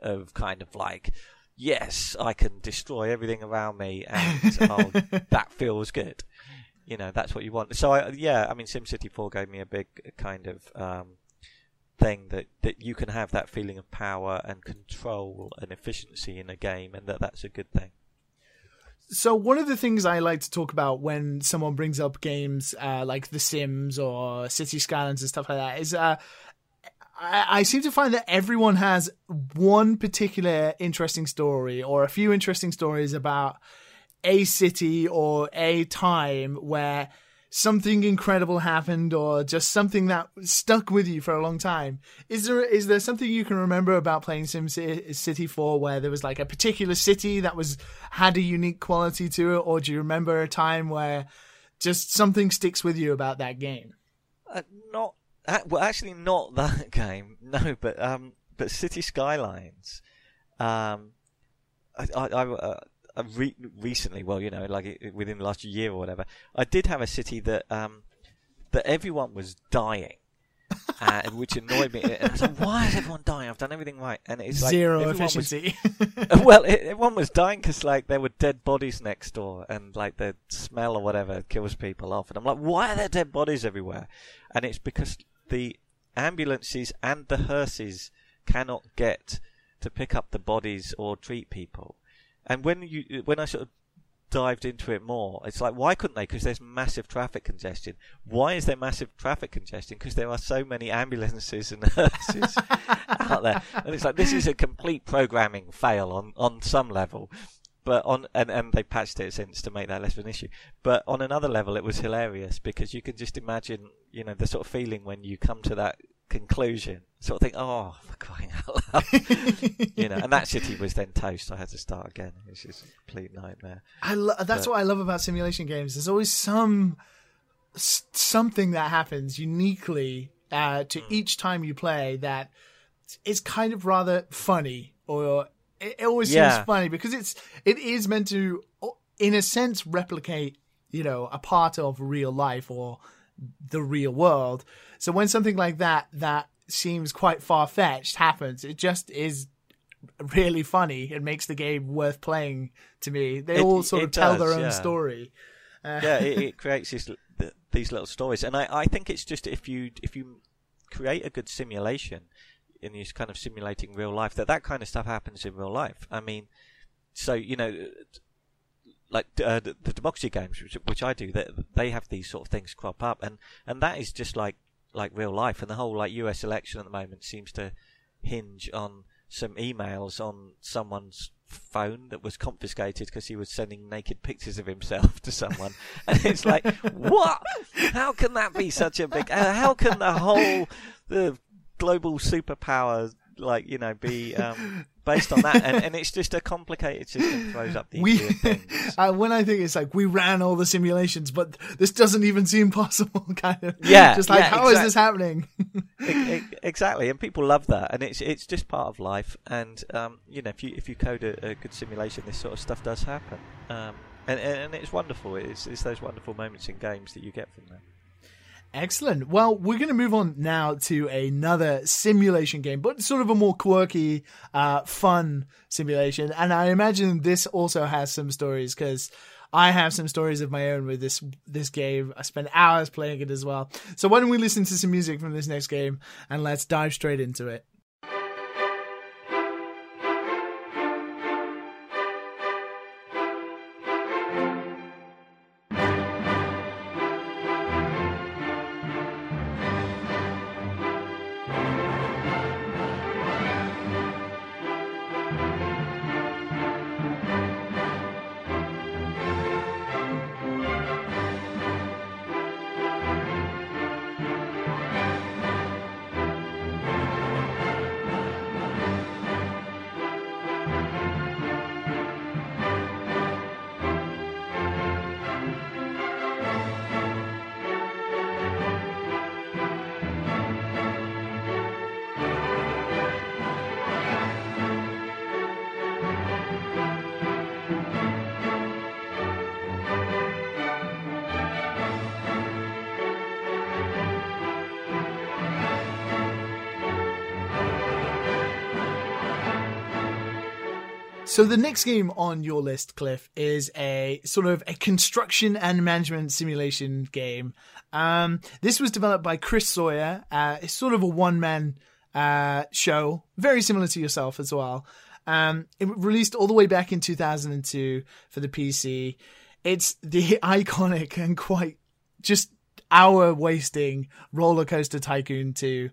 of kind of like, yes, I can destroy everything around me, and oh, that feels good. You know, that's what you want. So I, yeah, I mean, SimCity 4 gave me a big kind of um, thing that, that you can have that feeling of power and control and efficiency in a game, and that that's a good thing. So one of the things I like to talk about when someone brings up games uh, like The Sims or City Skylines and stuff like that is uh, I, I seem to find that everyone has one particular interesting story or a few interesting stories about a city or a time where something incredible happened or just something that stuck with you for a long time. Is there is there something you can remember about playing Sim City 4 where there was like a particular city that was had a unique quality to it or do you remember a time where just something sticks with you about that game? Uh, not uh, well actually not that game. No, but um but City Skylines um I I, I uh, re- recently, well, you know, like within the last year or whatever, I did have a city that um, that everyone was dying. uh, which annoyed me. And I was like, why is everyone dying? I've done everything right. And it's like zero efficiency. Was, well, it, everyone was dying because like there were dead bodies next door, and like the smell or whatever kills people off. And I'm like, why are there dead bodies everywhere? And it's because the ambulances and the hearses cannot get to pick up the bodies or treat people. And when you when I sort of dived into it more, it's like why couldn't they? Because there's massive traffic congestion. Why is there massive traffic congestion? Because there are so many ambulances and nurses out there, and it's like this is a complete programming fail on on some level. But on and, and they patched it since to make that less of an issue. But on another level, it was hilarious because you can just imagine, you know, the sort of feeling when you come to that conclusion. Sort of think, oh, for crying out loud. you know, and that city was then toast. I had to start again. It's just a complete nightmare. I lo- that's but, what I love about simulation games. There's always some something that happens uniquely uh, to mm. each time you play that is kind of rather funny or it always yeah. seems funny because it's it is meant to in a sense replicate you know a part of real life or the real world so when something like that that seems quite far fetched happens, it just is really funny. It makes the game worth playing to me. They it, all sort of tell their own yeah. story. Uh, yeah, it, it creates these these little stories, and I, I think it's just if you if you create a good simulation and you're kind of simulating real life, that that kind of stuff happens in real life. I mean, so you know, like uh, the, democracy games, which, which I do, they, they have these sort of things crop up, and and that is just like like real life, and the whole like U.S. election at the moment seems to hinge on some emails on someone's phone that was confiscated because he was sending naked pictures of himself to someone, and it's like, what? How can that be such a big? Uh, how can the whole the global superpower like you know be um, based on that, and, and, it's just a complicated system throws up these we, things. Uh, when I think it's like we ran all the simulations, but this doesn't even seem possible. Kind of, yeah. Just like yeah, how exactly. is this happening? exactly, and people love that, and it's it's just part of life. And um, you know, if you if you code a, a, good simulation, this sort of stuff does happen. Um, and, and it's wonderful. It's, it's those wonderful moments in games that you get from that. Excellent. Well, we're going to move on now to another simulation game, but sort of a more quirky, uh, fun simulation. And I imagine this also has some stories because I have some stories of my own with this this game. I spent hours playing it as well. So why don't we listen to some music from this next game and let's dive straight into it. So the next game on your list, Cliff, is a sort of a construction and management simulation game. Um, this was developed by Chris Sawyer. Uh, it's sort of a one man uh, show, very similar to yourself as well. Um, it released all the way back in 2002 for the PC. It's the iconic and quite just hour wasting Roller Coaster Tycoon 2.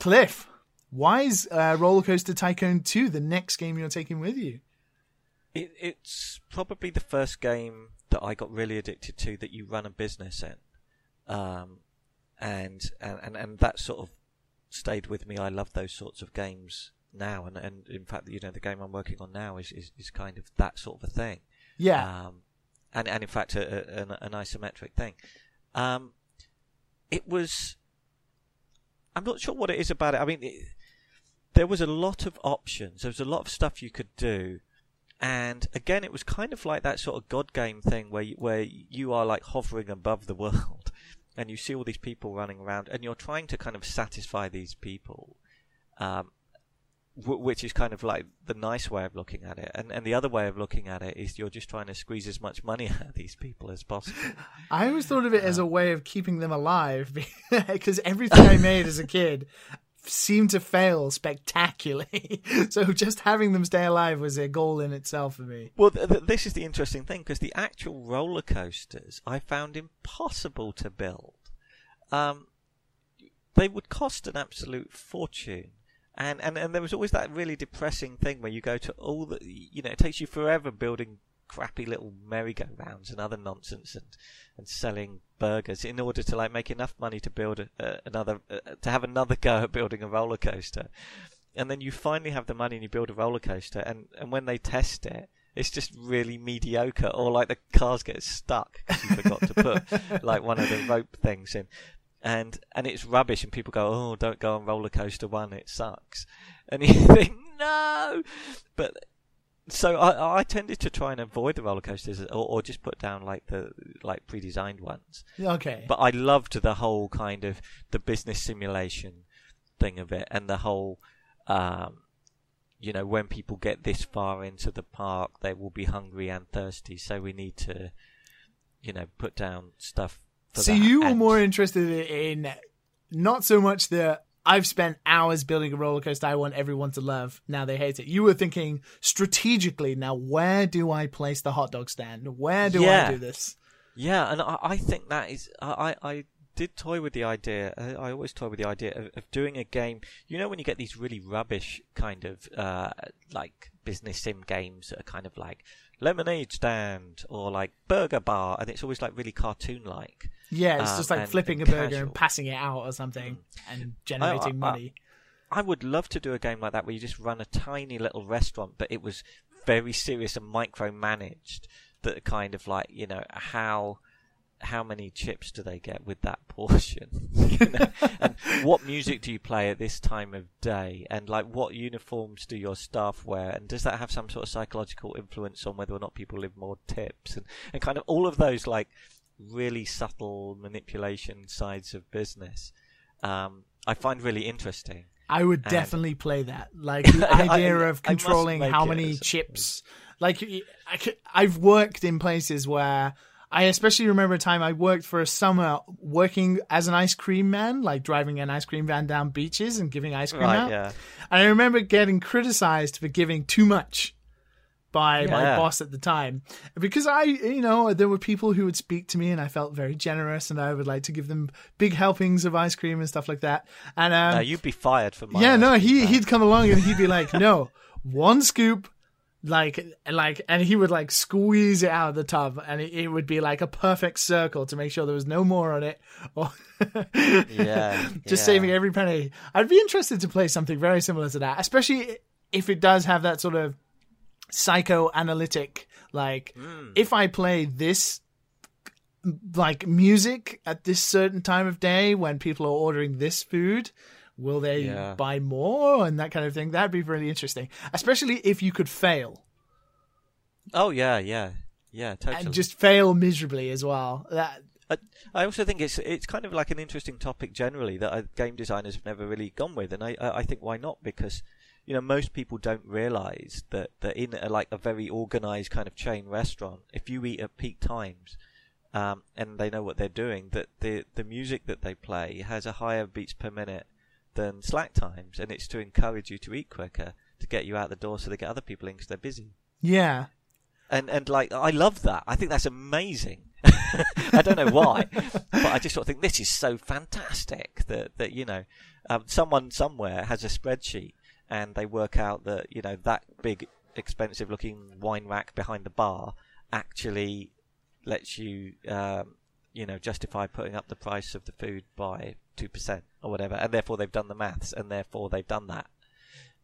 Cliff, why is uh, Roller Coaster Tycoon 2 the next game you're taking with you? It, it's probably the first game that I got really addicted to that you run a business in. um, and, and and and that sort of stayed with me. I love those sorts of games now, and and in fact, you know, the game I'm working on now is is, is kind of that sort of a thing. Yeah. Um, and and in fact, a, a, an, an isometric thing. Um, it was. I'm not sure what it is about it. I mean, it, there was a lot of options. There was a lot of stuff you could do, and again, it was kind of like that sort of god game thing where you, where you are like hovering above the world, and you see all these people running around, and you're trying to kind of satisfy these people. Um, which is kind of like the nice way of looking at it. And and the other way of looking at it is you're just trying to squeeze as much money out of these people as possible. I always thought of it as a way of keeping them alive because everything I made as a kid seemed to fail spectacularly. so just having them stay alive was a goal in itself for me. Well, th- th- this is the interesting thing because the actual roller coasters I found impossible to build. Um, they would cost an absolute fortune and, and and there was always that really depressing thing where you go to all the you know it takes you forever building crappy little merry-go-rounds and other nonsense and and selling burgers in order to like make enough money to build a, uh, another uh, to have another go at building a roller coaster. And then you finally have the money and you build a roller coaster and and when they test it it's just really mediocre or like the cars get stuck because you forgot to put like one of the rope things in. And and it's rubbish and people go oh don't go on roller coaster one it sucks. And you think no! But so I, I tended to try and avoid the roller coasters or, or just put down like the like pre-designed ones Okay. but I loved the whole kind of the business simulation thing of it and the whole um you know when people get this far into the park they will be hungry and thirsty so we need to you know put down stuff for so that. you were And- more interested in not so much the I've spent hours building a roller coaster I want everyone to love. Now they hate it. You were thinking strategically. Now where do I place the hot dog stand? Where do Yeah. I do this? Yeah, and I, I think that is I, I did toy with the idea. I, I always toy with the idea of, of doing a game. You know, when you get these really rubbish kind of uh, like business sim games that are kind of like lemonade stand or like burger bar, and it's always like really cartoon like. Yeah, it's Um, just like and- flipping and a burger casual. and passing it out or something and generating I- I- money. I would love to do a game like that where you just run a tiny little restaurant, but it was very serious and micromanaged. That kind of like you know how how many chips do they get with that portion? you know? and what music do you play at this time of day? And like what uniforms do your staff wear? And does that have some sort of psychological influence on whether or not people live more tips? And and kind of all of those like really subtle manipulation sides of business. Um, I find really interesting. I would And- definitely play that. Like the idea I- of controlling how many chips. Like I've worked in places where I especially remember a time I worked for a summer working as an ice cream man, like driving an ice cream van down beaches and giving ice cream Right, out. yeah. And I remember getting criticized for giving too much by my boss at the time because I, you know, there were people who would speak to me and I felt very generous and I would like to give them big helpings of ice cream and stuff like that. And um, No, you'd be fired for my. yeah, no, he he'd come along and he'd be like, no, one scoop, like like, and he would like squeeze it out of the tub, and it, it would be like a perfect circle to make sure there was no more on it, or Yeah, just yeah. saving every penny. I'd be interested to play something very similar to that, especially if it does have that sort of psychoanalytic, like Hmm. if I play this like music at this certain time of day when people are ordering this food will they Yeah. buy more and that kind of thing that'd be really interesting especially if you could fail Oh yeah, yeah, yeah, totally. and just fail miserably as well that I, also think it's it's kind of like an interesting topic generally that uh, game designers have never really gone with, and I I I think why not because you know most people don't realize that that in a, like a very organized kind of chain restaurant, if you eat at peak times. Um, and they know what they're doing. That the the music that they play has a higher beats per minute than slack times, and it's to encourage you to eat quicker, to get you out the door, so they get other people in because they're busy yeah and and like I love that. I think that's amazing. I don't know why, but I just sort of think this is so fantastic that that you know, um, someone somewhere has a spreadsheet and they work out that you know that big expensive looking wine rack behind the bar actually lets you um, you know, justify putting up the price of the food by two percent or whatever, and therefore they've done the maths, and therefore they've done that.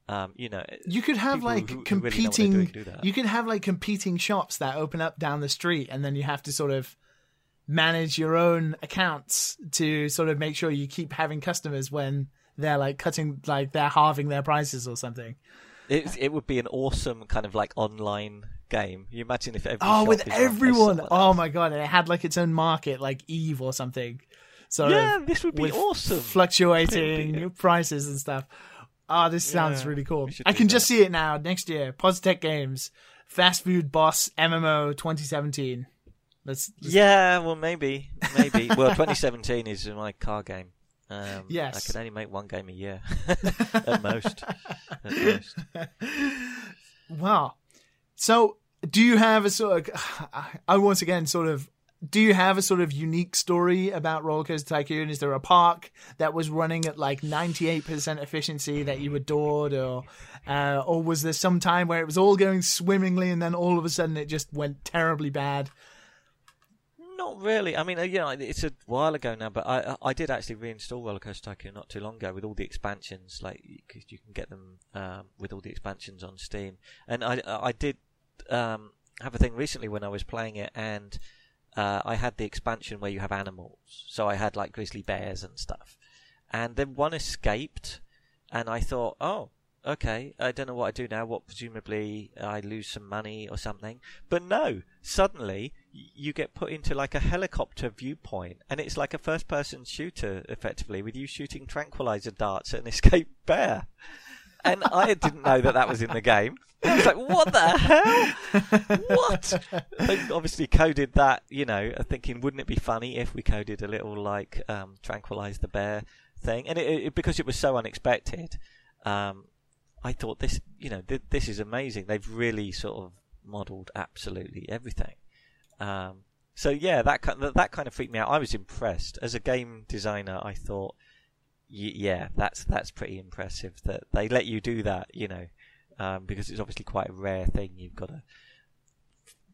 Um, you know, you could have like who, who competing. Really doing, you could have like competing shops that open up down the street, and then you have to sort of manage your own accounts to sort of make sure you keep having customers when they're like cutting, like they're halving their prices or something. It it would be an awesome kind of like online game. You imagine if every oh with everyone. Oh my god! And it had like its own market, like Eve or something. So yeah, this would be awesome. Fluctuating be... prices and stuff. Oh, this sounds yeah, really cool. I can just see it now. Next year, Positech Games, Fast Food Boss MMO 2017. Let's, let's... Yeah, well, maybe, maybe. well, 2017 is my car game. Um, yes, I can only make one game a year at most. At most. Wow. So, do you have a sort of? I once again sort of do you have a sort of unique story about Roller Coaster Tycoon? Is there a park that was running at like 98% efficiency that you adored, or uh, or was there some time where it was all going swimmingly and then all of a sudden it just went terribly bad? Not really. I mean, uh, yeah, it's a while ago now, but I I did actually reinstall Roller Coaster Tycoon not too long ago with all the expansions, like you can get them um, with all the expansions on Steam, and I I did um, have a thing recently when I was playing it and uh, I had the expansion where you have animals. So I had like grizzly bears and stuff. And then one escaped, and I thought, oh, okay, I don't know what I do now. What presumably I lose some money or something. But no, suddenly you get put into like a helicopter viewpoint, and it's like a first-person shooter, effectively, with you shooting tranquilizer darts at an escaped bear. And I didn't know that that was in the game. I was like, what the hell? what? They obviously coded that, you know, thinking, wouldn't it be funny if we coded a little like um, tranquilize the bear thing? And it, it, because it was so unexpected, um, I thought this, you know, th- this is amazing. They've really sort of modelled absolutely everything. Um, so yeah, that that kind of freaked me out. I was impressed as a game designer. I thought, yeah, that's that's pretty impressive that they let you do that. You know, um, because it's obviously quite a rare thing. You've got to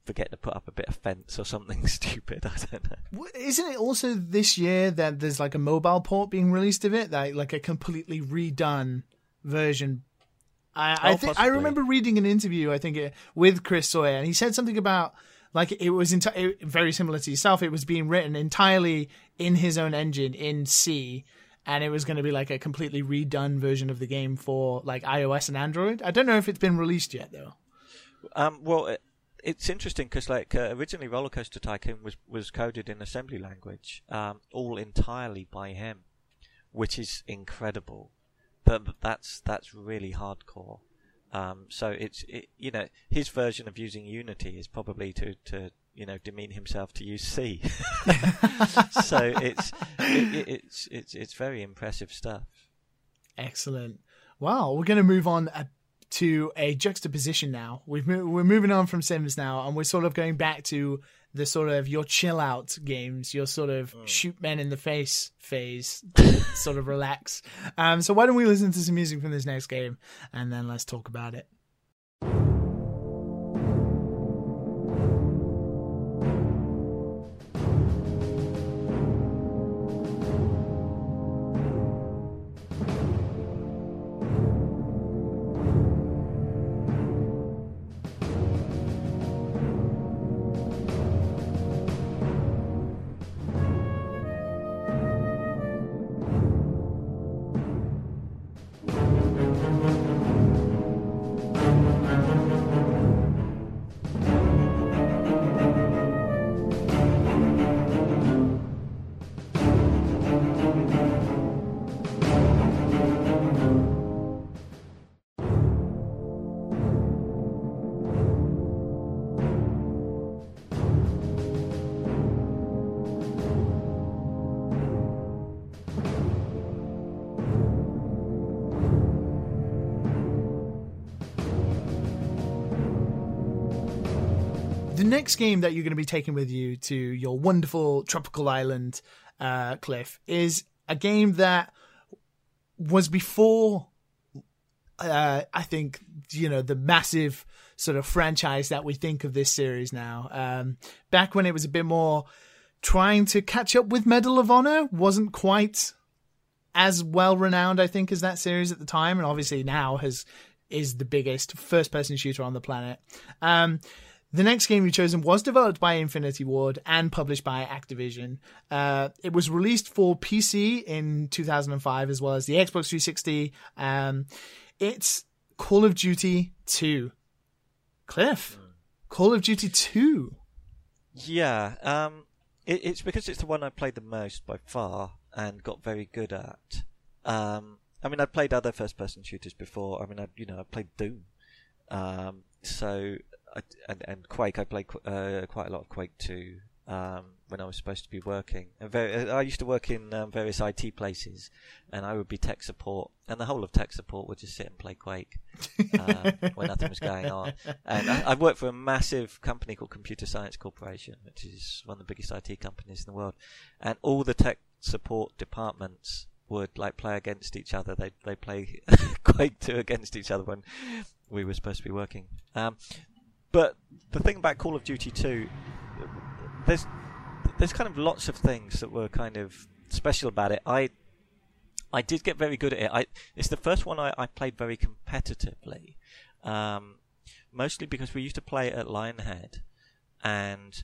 forget to put up a bit of fence or something stupid. I don't know. Isn't it also this year that there's like a mobile port being released of it, that like a completely redone version? I, oh, I think I remember reading an interview, I think it, with Chris Sawyer, and he said something about like it was enti- very similar to yourself. It was being written entirely in his own engine in C, and it was going to be like a completely redone version of the game for like iOS and Android. I don't know if it's been released yet though. Um, well, it, it's interesting because like uh, originally Roller Coaster Tycoon was was coded in assembly language, um, all entirely by him, which is incredible. But that's that's really hardcore. Um, so it's it, you know his version of using Unity is probably to to you know demean himself to use C. so it's it, it's it's it's very impressive stuff. Excellent. Wow, we're going to move on to a juxtaposition now. We've mo- we're moving on from Sims now, and we're sort of going back to the sort of your chill out games, your sort of mm. shoot men in the face phase, sort of relax. Um, so why don't we listen to some music from this next game, and then let's talk about it. Next game that you're going to be taking with you to your wonderful tropical island, uh, Cliff, is a game that was before, uh, I think, you know, the massive sort of franchise that we think of this series now. Um, back when it was a bit more trying to catch up with Medal of Honor wasn't quite as well renowned, I think, as that series at the time, and obviously now has is the biggest first person shooter on the planet. Um, the next game we've chosen was developed by Infinity Ward and published by Activision. Uh, it was released for PC in 2005 as well as the Xbox 360. Um, it's Call of Duty 2. Cliff, Call of Duty 2. Yeah, um, it, it's because it's the one I played the most by far and got very good at. Um, I mean, I've played other first-person shooters before. I mean, I you know, I played Doom, um, so I, and and Quake. I played uh, quite a lot of Quake 2 um, when I was supposed to be working. Very, uh, I used to work in um, various IT places, and I would be tech support, and the whole of tech support would just sit and play Quake um, when nothing was going on. And I, I worked for a massive company called Computer Science Corporation, which is one of the biggest IT companies in the world, and all the tech support departments would like play against each other. They they play Quake two against each other when we were supposed to be working. Um, but the thing about Call of Duty two, there's there's kind of lots of things that were kind of special about it. I I did get very good at it. I it's the first one I, I played very competitively, um, mostly because we used to play at Lionhead, and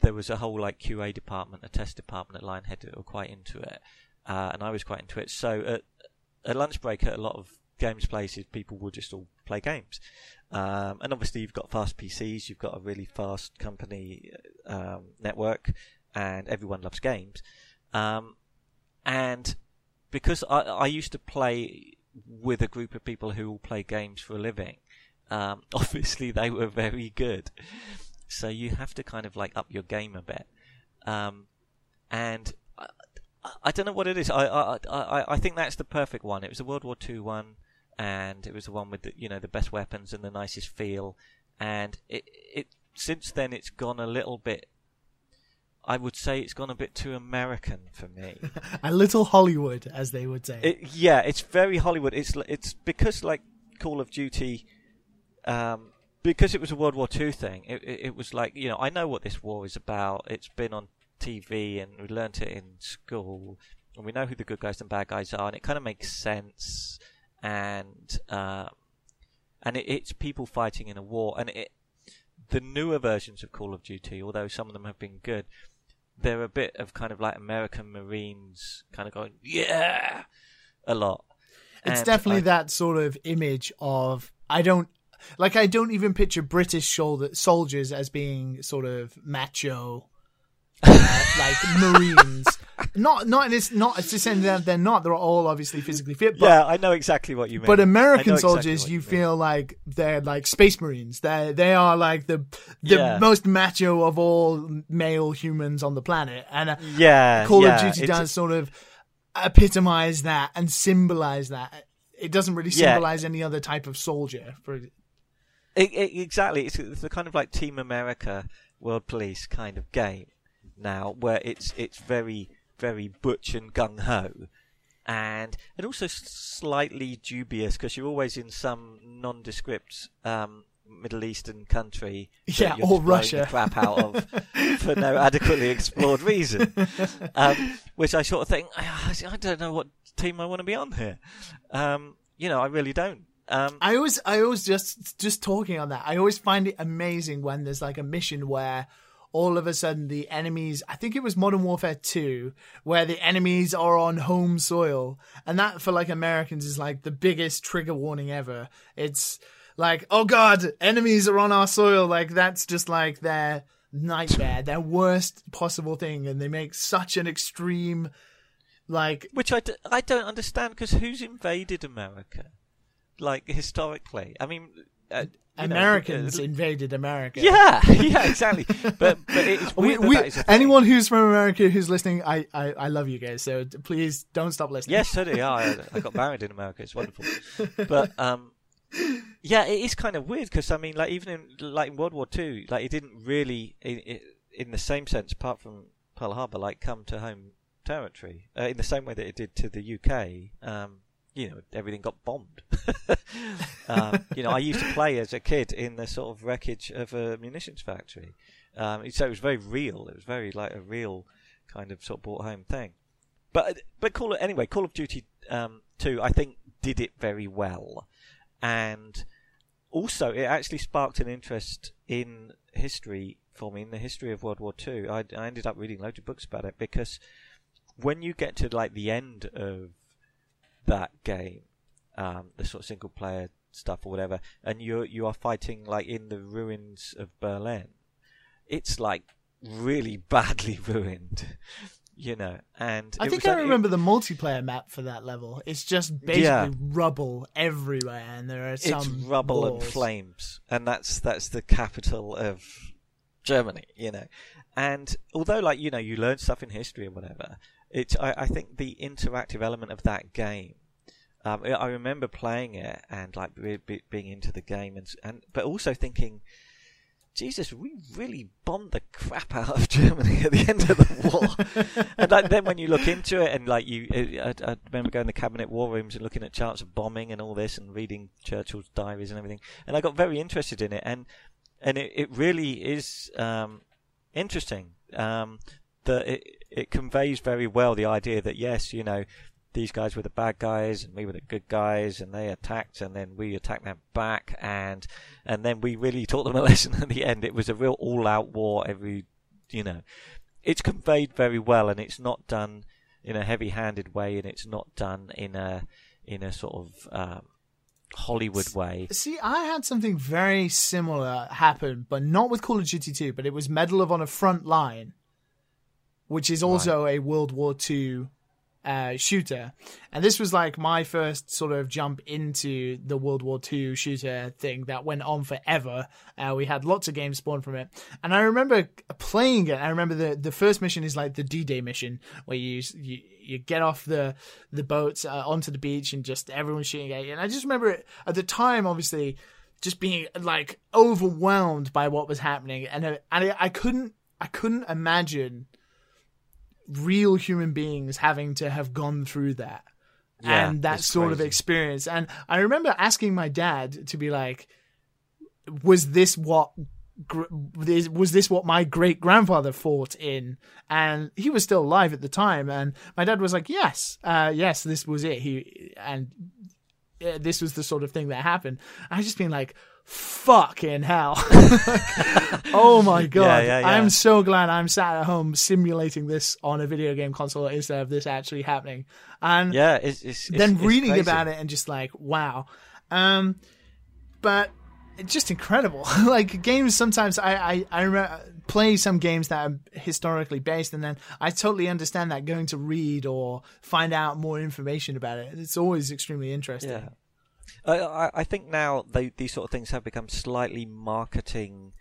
there was a whole like QA department, a test department at Lionhead that were quite into it, uh, and I was quite into it. So at, at lunch break at a lot of games places, people would just all play games. Um, and obviously, you've got fast PCs, you've got a really fast company um, network, and everyone loves games. Um, and because I, I used to play with a group of people who all play games for a living, um, obviously they were very good. So you have to kind of like up your game a bit. Um, and I, I, don't know what it is. I, I, I, I think that's the perfect one. It was a World War II one, and it was the one with the, you know, the best weapons and the nicest feel. And it, it, since then it's gone a little bit I would say it's gone a bit too American for me. a little Hollywood, as they would say. It, yeah, it's very Hollywood. It's it's because like Call of Duty, um, because it was a World War II thing. It, it, it was like you know I know what this war is about. It's been on TV and we learnt it in school, and we know who the good guys and bad guys are, and it kind of makes sense. And uh, and it, it's people fighting in a war, and it the newer versions of Call of Duty, although some of them have been good, they're a bit of kind of like American Marines kind of going, yeah, a lot. It's and definitely I, that sort of image of, I don't, like, I don't even picture British shoulder, soldiers as being sort of macho, uh, like Marines. Not, not it's not. It's just saying that they're not. They're all obviously physically fit. But, yeah, I know exactly what you mean. But American soldiers, you, you feel like they're like space marines. They they are like the the yeah. most macho of all male humans on the planet. And uh, yeah, Call yeah, of Duty does sort of epitomize that and symbolize that. It doesn't really symbolize yeah. any other type of soldier. For it, it, exactly, it's, it's the kind of like Team America, World Police kind of game now, where it's it's very very butch and gung ho, and and also slightly dubious because you're always in some nondescript um, Middle Eastern country, yeah, or Russia, crap out of for no adequately explored reason. Um, which I sort of think I don't know what team I want to be on here. Um, you know, I really don't. Um, I always, I always just, just talking on that. I always find it amazing when there's like a mission where all of a sudden the enemies i think it was modern warfare 2 where the enemies are on home soil. And that for like americans is like the biggest trigger warning ever. It's like oh god enemies are on our soil. Like that's just like their nightmare their worst possible thing. And they make such an extreme like which I d- I don't understand because who's invaded america? Like historically. I mean uh, Americans know, uh, invaded America. Yeah, yeah, exactly. but but it's weird we, we, anyone who's from America who's listening, I, I, I love you guys. So please don't stop listening. Yes, do I. I got married in America. It's wonderful. But um, yeah, it is kind of weird because I mean, like even in like in World War Two, like it didn't really, in, in the same sense, apart from Pearl Harbor, like come to home territory uh, in the same way that it did to the UK. Um, you know, everything got bombed. um, you know, I used to play as a kid in the sort of wreckage of a munitions factory, Um, so it was very real. It was very like a real kind of sort of brought home thing. But but Call of, anyway, Call of Duty um, Two, I think, did it very well, and also it actually sparked an interest in history for me in the history of World War Two. I, I ended up reading loads of books about it because when you get to like the end of that game, um, the sort of single player stuff or whatever, and you you are fighting like in the ruins of Berlin, it's like really badly ruined. You know, and I think I remember it, the multiplayer map for that level. It's just basically Yeah. rubble everywhere, and there are some it's rubble walls. and flames, and that's that's the capital of Germany, you know. And although, like you know, you learn stuff in history or whatever, it's I, I think the interactive element of that game. Um, I- I remember playing it and like be, be, being into the game, and, and but also thinking, Jesus, we really bombed the crap out of Germany at the end of the war. and like, then when you look into it, and like you, I, I remember going to the cabinet war rooms and looking at charts of bombing and all this, and reading Churchill's diaries and everything, and I got very interested in it, and and it, it really is um, interesting. Um, that it it conveys very well the idea that yes, you know, these guys were the bad guys and we were the good guys, and they attacked, and then we attacked them back, and and then we really taught them a lesson at the end. It was a real all-out war. Every, you know, it's conveyed very well, and it's not done in a heavy-handed way, and it's not done in a in a sort of um, Hollywood way. See, I had something very similar happen, but not with Call of Duty 2, but it was Medal of Honor Front Line, which is also a World War II uh, shooter. And this was like my first sort of jump into the World War II shooter thing that went on forever. Uh, we had lots of games spawned from it. And I remember playing it. I remember the, the first mission is like the D-Day mission where you, you, you get off the, the boats uh, onto the beach and just everyone's shooting at you. And I just remember it, at the time, obviously, just being like overwhelmed by what was happening. And, uh, and I, I couldn't, I couldn't imagine real human beings having to have gone through that Yeah, and that sort of experience. And I remember asking my dad to be like, "Was this what?" Was this what my great grandfather fought in? And he was still alive at the time. And my dad was like, "Yes, uh, yes, this was it." He and this was the sort of thing that happened. I was just been like, "Fucking hell!" oh my god! yeah, yeah. I'm so glad I'm sat at home simulating this on a video game console instead of this actually happening. And Yeah, it's, it's, it's then it's reading crazy. about it and just like wow um but it's just incredible like games sometimes i i, I remember play some games that are historically based and then i totally understand that going to read or find out more information about it it's always extremely interesting Yeah. I, I, think now they, these sort of things have become slightly marketing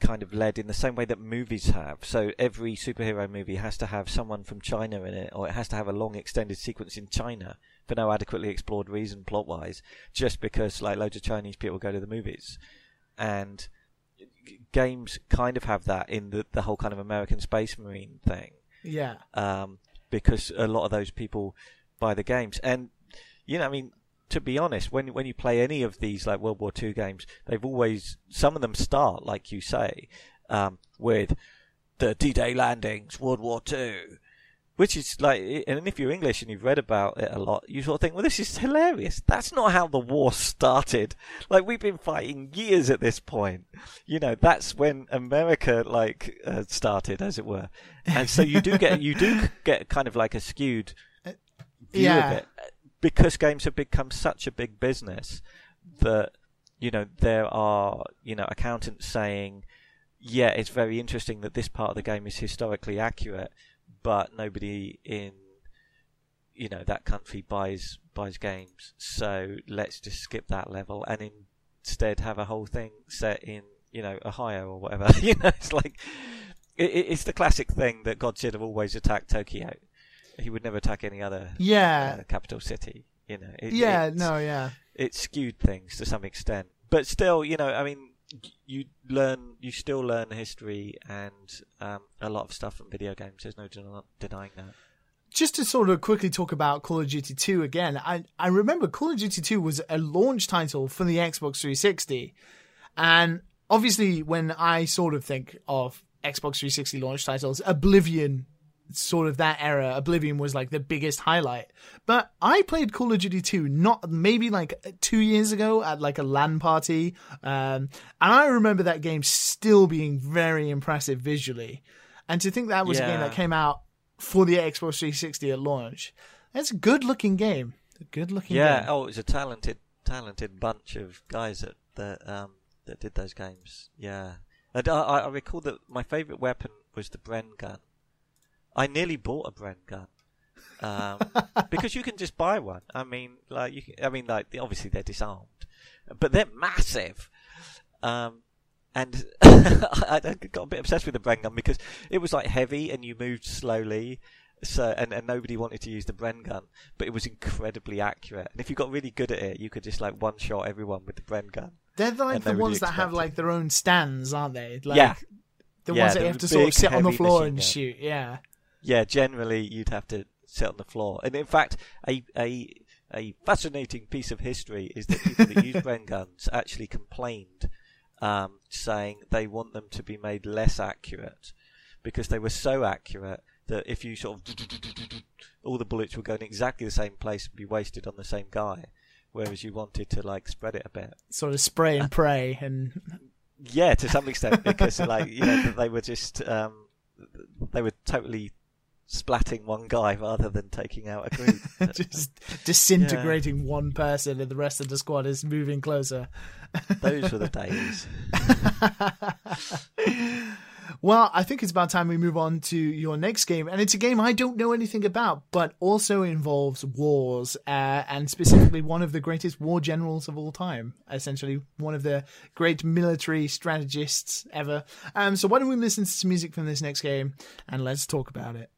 kind of led in the same way that movies have. So every superhero movie has to have someone from China in it, or it has to have a long extended sequence in China for no adequately explored reason plot wise, just because like loads of Chinese people go to the movies. And games kind of have that in the, the whole kind of American Space Marine thing yeah um, because a lot of those people buy the games. And you know, I mean, to be honest, when when you play any of these like World War II games, they've always some of them start like you say um, with the D-Day landings, World War II. Which is like, and if you're English and you've read about it a lot, you sort of think, well, this is hilarious. That's not how the war started. Like, we've been fighting years at this point. You know, that's when America, like, uh, started, as it were. And so you do get, you do get kind of like a skewed view Yeah. of it. Because games have become such a big business that, you know, there are, you know, accountants saying, yeah, it's very interesting that this part of the game is historically accurate, but nobody in you know that country buys buys games, so let's just skip that level and instead have a whole thing set in you know Ohio or whatever. you know, it's like it, it- it's the classic thing that God should have always attacked Tokyo. He would never attack any other yeah uh, capital city. You know, it, yeah no yeah it skewed things to some extent. But still, you know, I mean, you learn, you still learn history and um, a lot of stuff from video games. There's no den- denying that. just to sort of quickly talk about Call of Duty 2 again, I, I remember Call of Duty 2 was a launch title for the Xbox 360. And obviously, when I sort of think of Xbox 360 launch titles, Oblivion, sort of that era, Oblivion was like the biggest highlight. But I played Call of Duty 2 not maybe like two years ago at like a LAN party, um, and I remember that game still being very impressive visually. And to think that was a game that came out for the Xbox 360 at launch, that's a good looking game. A good looking Yeah. game. Oh, it was a talented, talented bunch of guys that that um that did those games. Yeah. And I, I recall that my favourite weapon was the Bren gun. I nearly bought a Bren gun. Um, because you can just buy one. I mean, like you. Can, I mean, like obviously they're disarmed, but they're massive. Um, and I, got a bit obsessed with the Bren gun because it was like heavy and you moved slowly. So and, and nobody wanted to use the Bren gun, but it was incredibly accurate. And if you got really good at it, you could just like one shot everyone with the Bren gun. They're like the ones that have like their own stands, aren't they? Like, Yeah. The Yeah, ones that you have to sort of sit on the floor and gun. shoot. Yeah. Yeah, generally you'd have to sit on the floor. And in fact, a a a fascinating piece of history is that people that use Bren guns actually complained, um, saying they want them to be made less accurate because they were so accurate that if you sort of all the bullets were going exactly the same place and be wasted on the same guy, whereas you wanted to like spread it a bit. Sort of spray and pray and Yeah, to some extent, because like you know they were just um, they were totally splatting one guy rather than taking out a group. just disintegrating one person and the rest of the squad is moving closer. Those were the days. Well, I think it's about time we move on to your next game, and it's a game I don't know anything about, but also involves wars, uh, and specifically one of the greatest war generals of all time, essentially one of the great military strategists ever. Um, so why don't we listen to some music from this next game, and let's talk about it.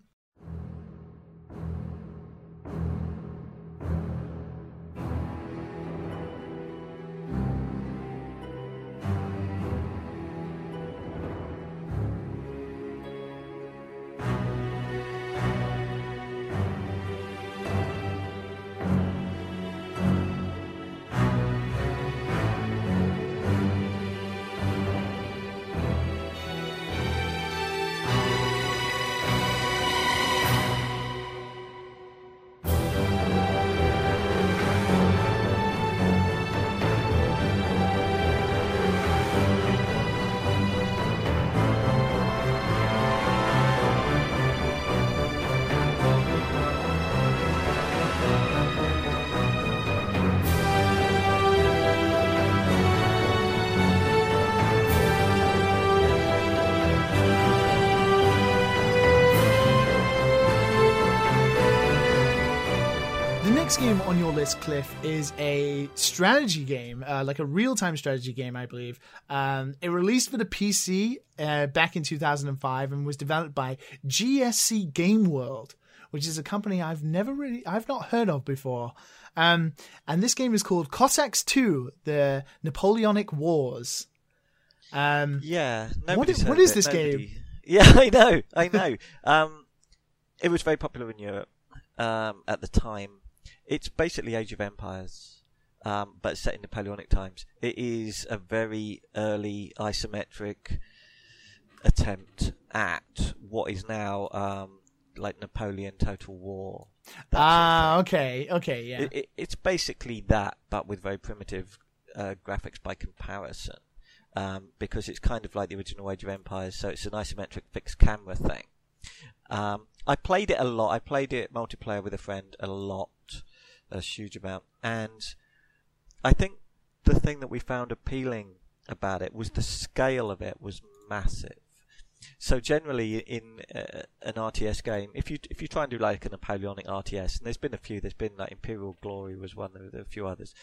List, Cliff, is a strategy game, uh, like a real-time strategy game, I believe. Um, it released for the PC uh, back in 2005 and was developed by GSC Game World, which is a company I've never really, I've not heard of before. Um, and this game is called Cossacks 2: The Napoleonic Wars. Um, Yeah. What is- what is this game? Yeah, I know. I know. um, it was very popular in Europe um, at the time. It's basically Age of Empires, um, but set in Napoleonic times. It is a very early isometric attempt at what is now um, like Napoleon Total War. that sort of ah, okay, okay, yeah. It, it, it's basically that, but with very primitive uh, graphics by comparison. Um, because it's kind of like the original Age of Empires, so it's an isometric fixed camera thing. Um, I played it a lot. I played it multiplayer with a friend a lot, a huge amount, and I think the thing that we found appealing about it was the scale of it was massive. So generally, in uh, an RTS game, if you if you try and do like a Napoleonic RTS, and there's been a few, there's been like Imperial Glory was one, there were a few others.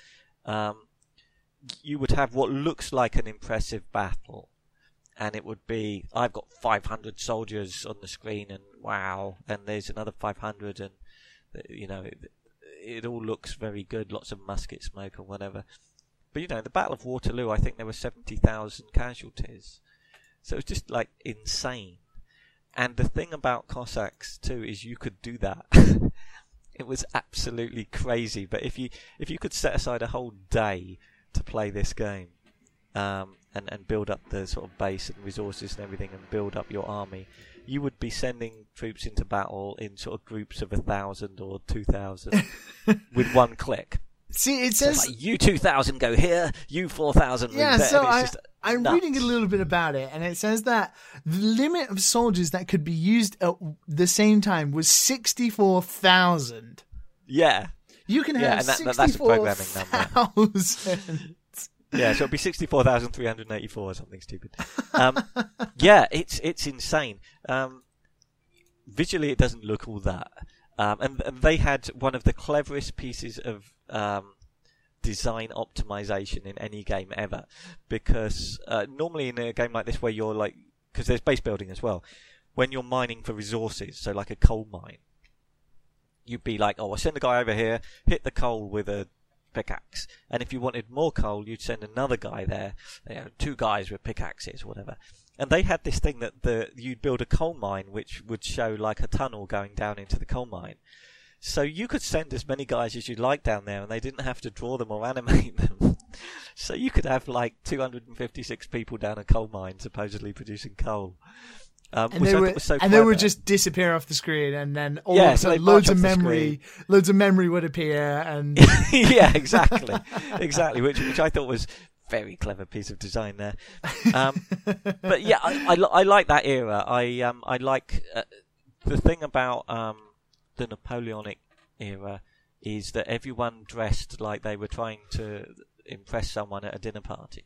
Um, you would have what looks like an impressive battle, and it would be I've got 500 soldiers on the screen, and wow, and there's another 500, and you know it, all looks very good, lots of musket smoke and whatever. But you know, the Battle of Waterloo, I think there were 70,000 casualties. So it was just like insane. And the thing about Cossacks too is you could do that. it was absolutely crazy. But if you if you could set aside a whole day to play this game, um, and, and build up the sort of base and resources and everything and build up your army, you would be sending troops into battle in sort of groups of a thousand or two thousand with one click. See, it says it's like, you two thousand go here, you four thousand Yeah, there. so I, just I'm nuts. reading a little bit about it, and it says that the limit of soldiers that could be used at the same time was 64,000. Yeah, You can Yeah, have and that- that- that's a programming number. 64,000. yeah. So it'd be sixty-four thousand three hundred eighty-four or something stupid. Um, yeah, it's it's insane. Um, visually, it doesn't look all that. Um, and, and they had one of the cleverest pieces of um, design optimization in any game ever, because uh, normally in a game like this, where you're like, because there's base building as well, when you're mining for resources, so like a coal mine, you'd be like, oh, I'll send a guy over here, hit the coal with a pickaxe, and if you wanted more coal, you'd send another guy there, you know, two guys with pickaxes, whatever. And they had this thing that the you'd build a coal mine which would show like a tunnel going down into the coal mine. So you could send as many guys as you'd like down there, and they didn't have to draw them or animate them. so you could have like 256 people down a coal mine, supposedly producing coal. Um, And they were, so and they would just disappear off the screen, and then all Yeah, of so loads of memory, loads of memory would appear, and yeah, exactly, exactly. Which which I thought was very clever piece of design there. Um, but yeah, I, I, I like that era. I um I like uh, the thing about um the Napoleonic era is that everyone dressed like they were trying to impress someone at a dinner party.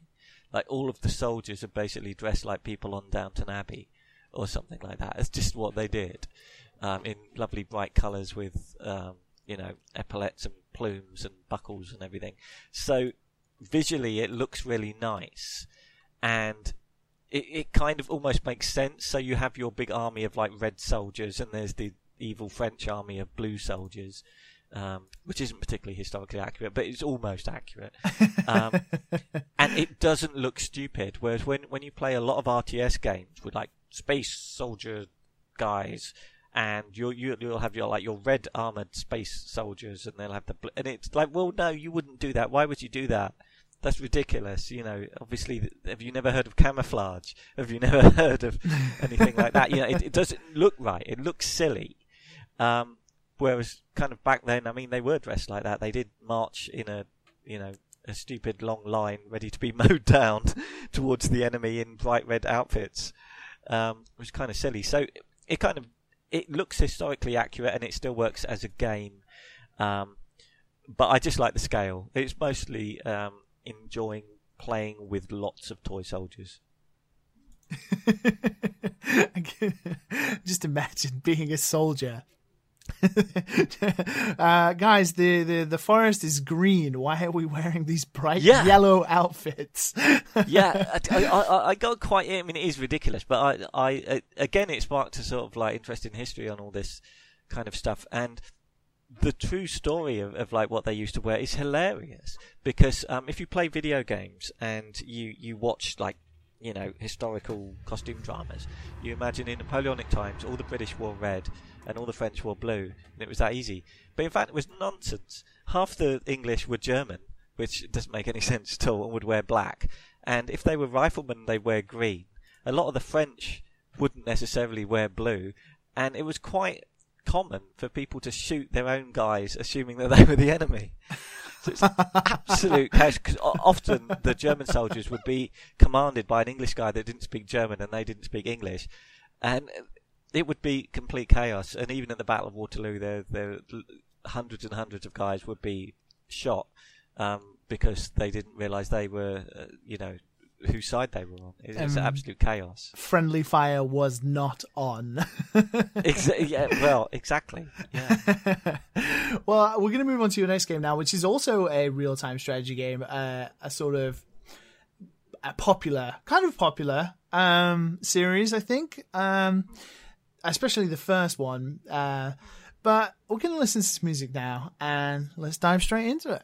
Like all of the soldiers are basically dressed like people on Downton Abbey or something like that. It's just what they did. Um, in lovely bright colours with um, you know epaulets and plumes and buckles and everything. So visually, it looks really nice, and it, it kind of almost makes sense. So you have your big army of like red soldiers, and there's the evil French army of blue soldiers, um, which isn't particularly historically accurate, but it's almost accurate. Um, and it doesn't look stupid. Whereas when when you play a lot of RTS games with like space soldier guys, and you'll you, you'll have your like your red armored space soldiers, and they'll have the and it's like, well, no, you wouldn't do that. Why would you do that? That's ridiculous. You know, obviously, have you never heard of camouflage? Have you never heard of anything like that? You know, it, it doesn't look right. It looks silly. Um, whereas, kind of back then, I mean, they were dressed like that. They did march in a, you know, a stupid long line, ready to be mowed down towards the enemy in bright red outfits, um, which is kind of silly. So it, it kind of it looks historically accurate, and it still works as a game. Um, but I just like the scale. It's mostly um, enjoying playing with lots of toy soldiers. Just imagine being a soldier. uh, guys, the, the, the forest is green. Why are we wearing these bright Yeah. yellow outfits? yeah, I, I, I- I got quite. I mean, it is ridiculous, but I, I, uh, again, it sparked a sort of like interest in history on all this kind of stuff, and the true story of, of like what they used to wear is hilarious because um, if you play video games and you you watch like you know historical costume dramas, you imagine in Napoleonic times all the British wore red and all the French wore blue, and it was that easy. But in fact, it was nonsense. Half the English were German, which doesn't make any sense at all, and would wear black. And if they were riflemen, they'd wear green. A lot of the French wouldn't necessarily wear blue, and it was quite common for people to shoot their own guys, assuming that they were the enemy. So it's absolute chaos. Because often the German soldiers would be commanded by an English guy that didn't speak German and they didn't speak English, and it would be complete chaos. And even at the Battle of Waterloo, there, there hundreds and hundreds of guys would be shot um, because they didn't realise they were, uh, you know, whose side they were on. It- It's Um, absolute chaos. Friendly fire was not on. Exa- yeah, well, exactly. Yeah. well, we're going to move on to your next game now, which is also a real time strategy game, uh, a sort of a popular, kind of popular um, series, I think, um, especially the first one. Uh, but we're going to listen to this music now and let's dive straight into it.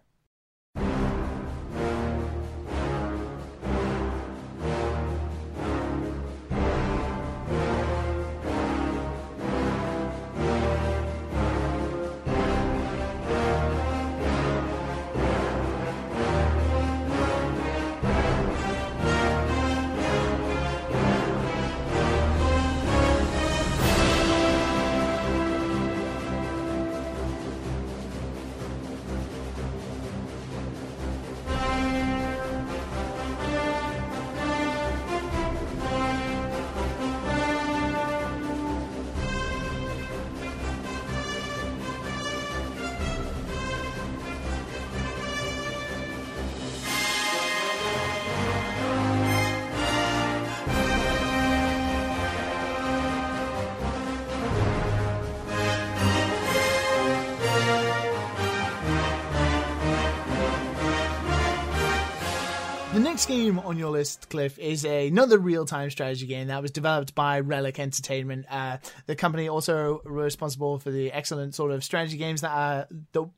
Next game on your list, Cliff, is another real-time strategy game that was developed by Relic Entertainment. Uh, the company also responsible for the excellent sort of strategy games that are,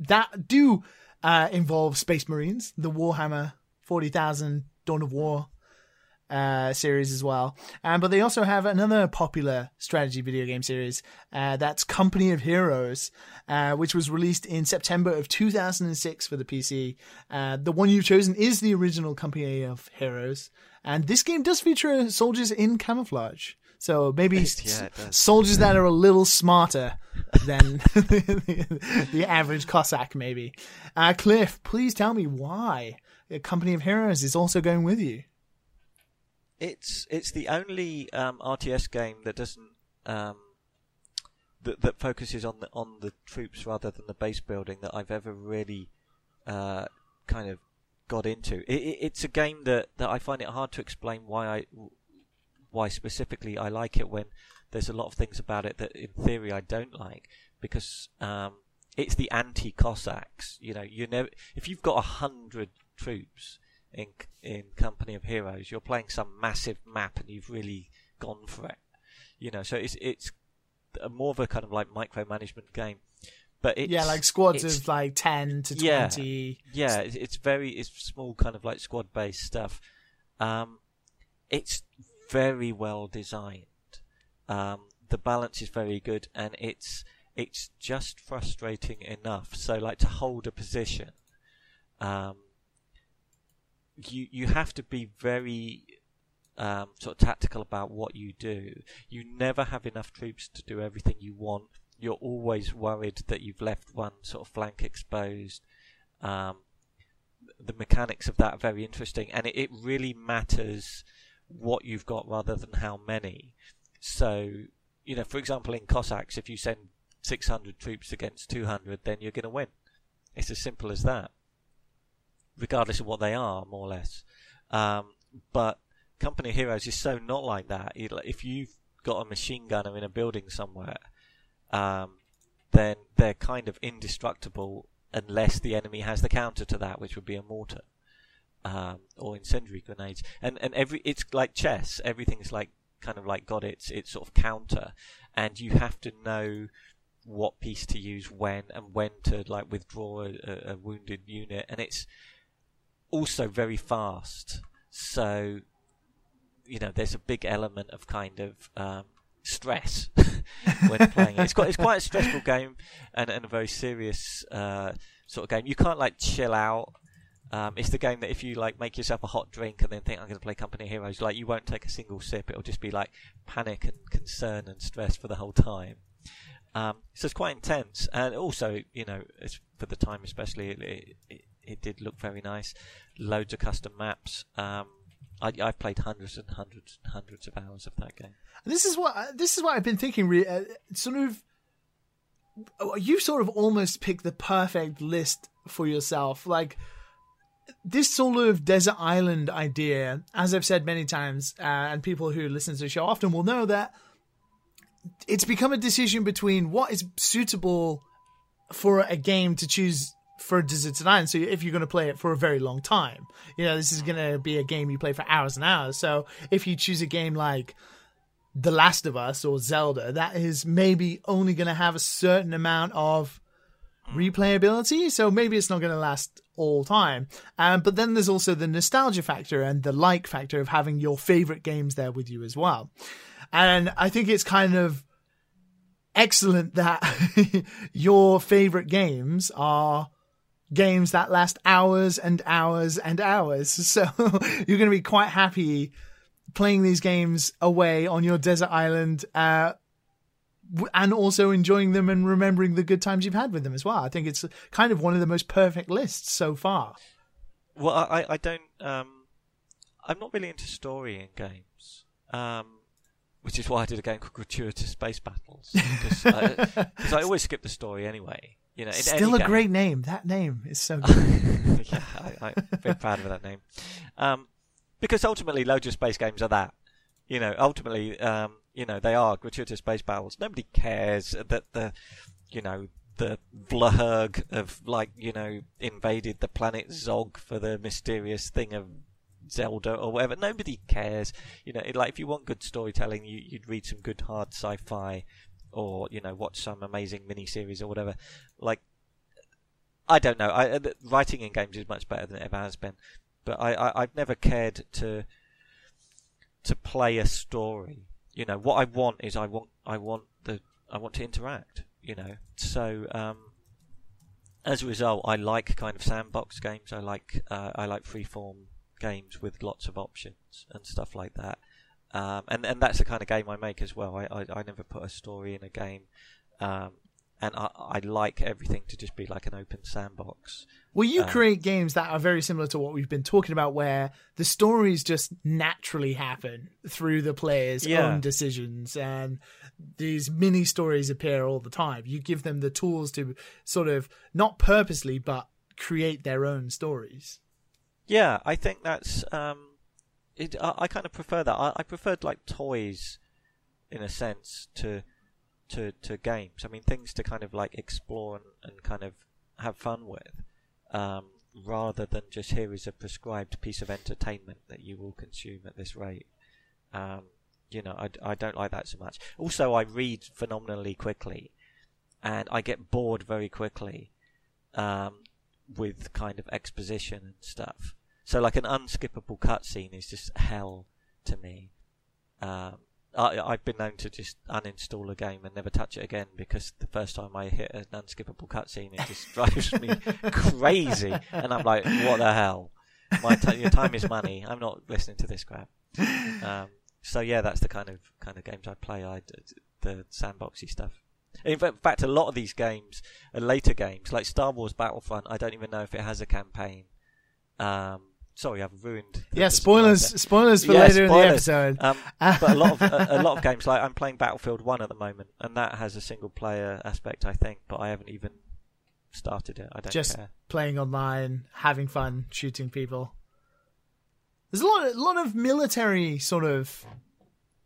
that do uh, involve Space Marines, the Warhammer 40,000 Dawn of War uh, series as well. Um, but they also have another popular strategy video game series uh, that's Company of Heroes, uh, which was released in September of 2006 for the PC. Uh, the one you've chosen is the original Company of Heroes, and this game does feature soldiers in camouflage. So maybe yeah, soldiers that are a little smarter than the, the, average Cossack, maybe. Uh, Cliff, please tell me why a Company of Heroes is also going with you. It's it's the only um, RTS game that doesn't um, that that focuses on the on the troops rather than the base building that I've ever really uh, kind of got into. It, it, it's a game that, that I find it hard to explain why I why specifically I like it when there's a lot of things about it that in theory I don't like because um, it's the anti Cossacks. You know, you never if you've got a hundred troops in in Company of Heroes, you're playing some massive map and you've really gone for it. You know, so it's it's more of a kind of like micromanagement game. But it's, yeah, like squads of like ten to twenty. Yeah, yeah, it's very it's small kind of like squad based stuff. Um, it's very well designed. Um, the balance is very good, and it's it's just frustrating enough. So, like to hold a position, um, you you have to be very um, sort of tactical about what you do. You never have enough troops to do everything you want. You're always worried that you've left one sort of flank exposed. Um, the mechanics of that are very interesting, and it, it really matters what you've got rather than how many. So, you know, for example, in Cossacks, if you send 600 troops against 200, then you're going to win. It's as simple as that regardless of what they are, more or less. Um, but Company Heroes is so not like that. If you've got a machine gunner in a building somewhere, um, then they're kind of indestructible unless the enemy has the counter to that, which would be a mortar um, or incendiary grenades. And and every it's like chess. Everything's like kind of like got its its sort of counter, and you have to know what piece to use when and when to like withdraw a, a wounded unit. And it's also very fast. So, you know, there's a big element of kind of um, stress when playing it. It's quite, it's quite a stressful game and, and a very serious uh, sort of game. You can't like chill out. Um, it's the game that if you like make yourself a hot drink and then think I'm going to play Company Heroes, like you won't take a single sip. It'll just be like panic and concern and stress for the whole time. Um, so it's quite intense, and also you know, it's for the time especially, it, it, it did look very nice. Loads of custom maps. Um, I, have played hundreds and hundreds and hundreds of hours of that game. This is what this is what I've been thinking. Uh, sort of, you sort of almost picked the perfect list for yourself. Like this sort of desert island idea, as I've said many times, uh, and people who listen to the show often will know that it's become a decision between what is suitable for a game to choose for Deserted Island. So if you're going to play it for a very long time, you know, this is going to be a game you play for hours and hours. So if you choose a game like The Last of Us or Zelda, that is maybe only going to have a certain amount of replayability. So maybe it's not going to last all time. Um, but then there's also the nostalgia factor and the like factor of having your favorite games there with you as well. And I think it's kind of excellent that your favorite games are games that last hours and hours and hours. So you're going to be quite happy playing these games away on your desert island, uh, and also enjoying them and remembering the good times you've had with them as well. I think it's kind of one of the most perfect lists so far. Well, I, I don't, um, I'm not really into story in games. Um, which is why I did a game called Gratuitous Space Battles because I, I, always skip the story anyway. You know, still a game. great name. That name is so good. yeah, I, am very proud of that name. Um, because ultimately, of space games are that. You know, ultimately, um, you know, they are gratuitous space battles. Nobody cares that the, you know, the Vlhurg of like you know invaded the planet Zog for the mysterious thing of Zelda or whatever. Nobody cares. You know, it, like if you want good storytelling, you, you'd read some good hard sci-fi, or you know, watch some amazing mini series or whatever. Like, I don't know. I, writing in games is much better than it ever has been, but I, I I've never cared to to play a story. You know, what I want is I want I want the I want to interact. You know, so um, as a result, I like kind of sandbox games. I like uh, I like freeform games with lots of options and stuff like that. Um, and and that's the kind of game I make as well. I I, I never put a story in a game. Um, and I, I like everything to just be like an open sandbox. Well, you um, create games that are very similar to what we've been talking about, where the stories just naturally happen through the player's yeah. own decisions, and these mini stories appear all the time. You give them the tools to sort of not purposely, but create their own stories. Yeah, I think that's. Um, it, I, I kind of prefer that. I, I preferred like toys, in a sense, to to to games. I mean, things to kind of like explore and, and kind of have fun with, um, rather than just here is a prescribed piece of entertainment that you will consume at this rate. Um, you know, I, I don't like that so much. Also, I read phenomenally quickly, and I get bored very quickly um, with kind of exposition and stuff. So, like an unskippable cutscene is just hell to me. Um, I, have been known to just uninstall a game and never touch it again because the first time I hit an unskippable cutscene, it just drives me crazy, and I'm like, "What the hell? My t- your time is money. I'm not listening to this crap." Um, so yeah, that's the kind of kind of games I play. I the sandboxy stuff. In fact, a lot of these games are later games, like Star Wars Battlefront. I don't even know if it has a campaign. Um, sorry, I've ruined. Yeah, spoilers. Spoilers for yeah, later spoilers. in the episode. Um, but a lot of a, a, lot of games, like I'm playing Battlefield One at the moment, and that has a single player aspect, I think, but I haven't even started it. I don't just care. playing online, having fun, shooting people. There's a lot, a lot of military sort of.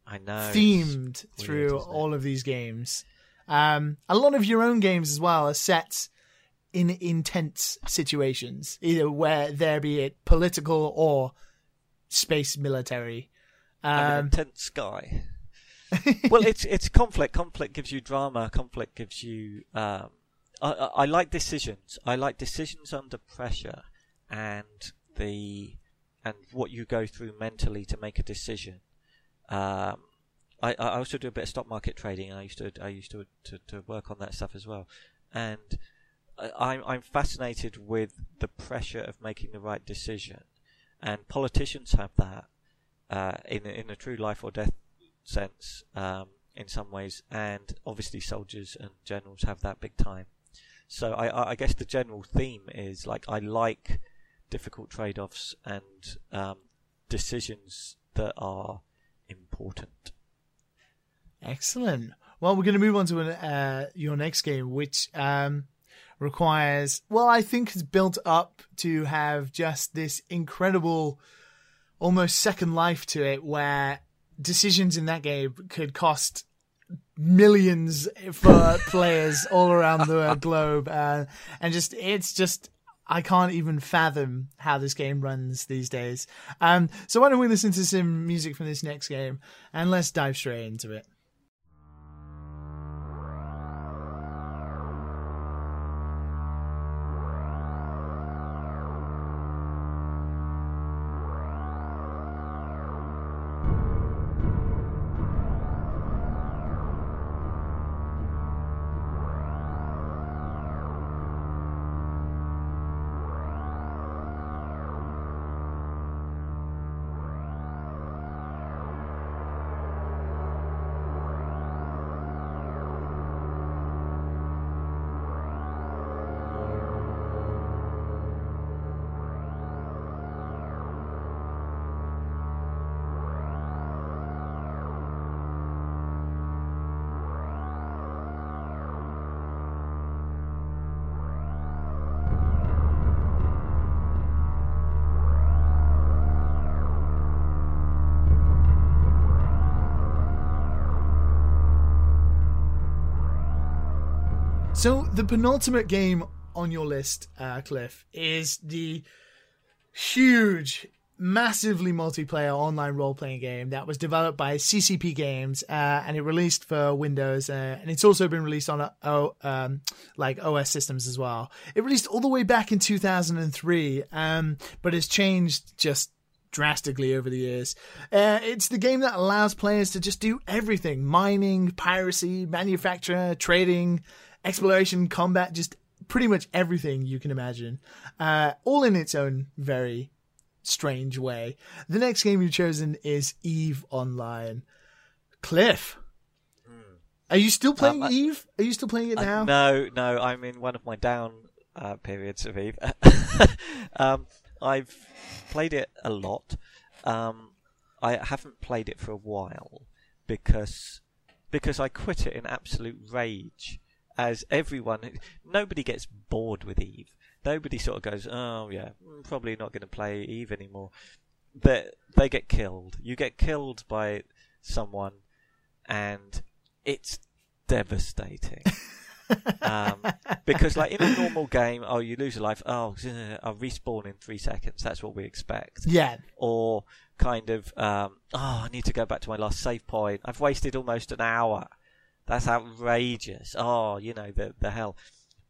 I know themed through all of these games. Um, a lot of your own games as well are set in intense situations, either where there be it political or space military. Um, intense guy. well, it's it's conflict. Conflict gives you drama. Conflict gives you. Um, I, I like decisions. I like decisions under pressure, and the and what you go through mentally to make a decision. Um, I, I also do a bit of stock market trading, I used to I used to, to, to work on that stuff as well. And I'm I'm fascinated with the pressure of making the right decision, and politicians have that uh, in in a true life or death sense um, in some ways, and obviously soldiers and generals have that big time. So I I guess the general theme is like I like difficult trade-offs and um, decisions that are important. Excellent. Well, we're going to move on to uh, your next game, which um, requires, well, I think it's built up to have just this incredible, almost second life to it where decisions in that game could cost millions for players all around the globe. Uh, and just, it's just, I can't even fathom how this game runs these days. Um, so why don't we listen to some music from this next game and let's dive straight into it. So the penultimate game on your list, uh, Cliff, is the huge, massively multiplayer online role playing game that was developed by CCP Games, uh, and it released for Windows, uh, and it's also been released on uh, um, like OS systems as well. It released all the way back in 2003, um, but it's changed just drastically over the years. Uh, it's the game that allows players to just do everything: mining, piracy, manufacture, trading, exploration, combat, just pretty much everything you can imagine, uh, all in its own very strange way. The next game you've chosen is Eve Online. Cliff, are you still playing Um, I- Eve? Are you still playing it now? no, no, I'm in one of my down uh, periods of Eve. um, I've played it a lot. Um, I haven't played it for a while because because I quit it in absolute rage. As everyone, nobody gets bored with Eve. Nobody sort of goes, "Oh yeah, mm, probably not going to play Eve anymore." But they get killed. You get killed by someone, and it's devastating. um, because like in a normal game, oh, you lose a life. Oh, I'll respawn in three seconds. That's what we expect. Yeah, Or kind of, um, oh, I need to go back to my last save point. I've wasted almost an hour. That's outrageous. Oh, you know the the hell.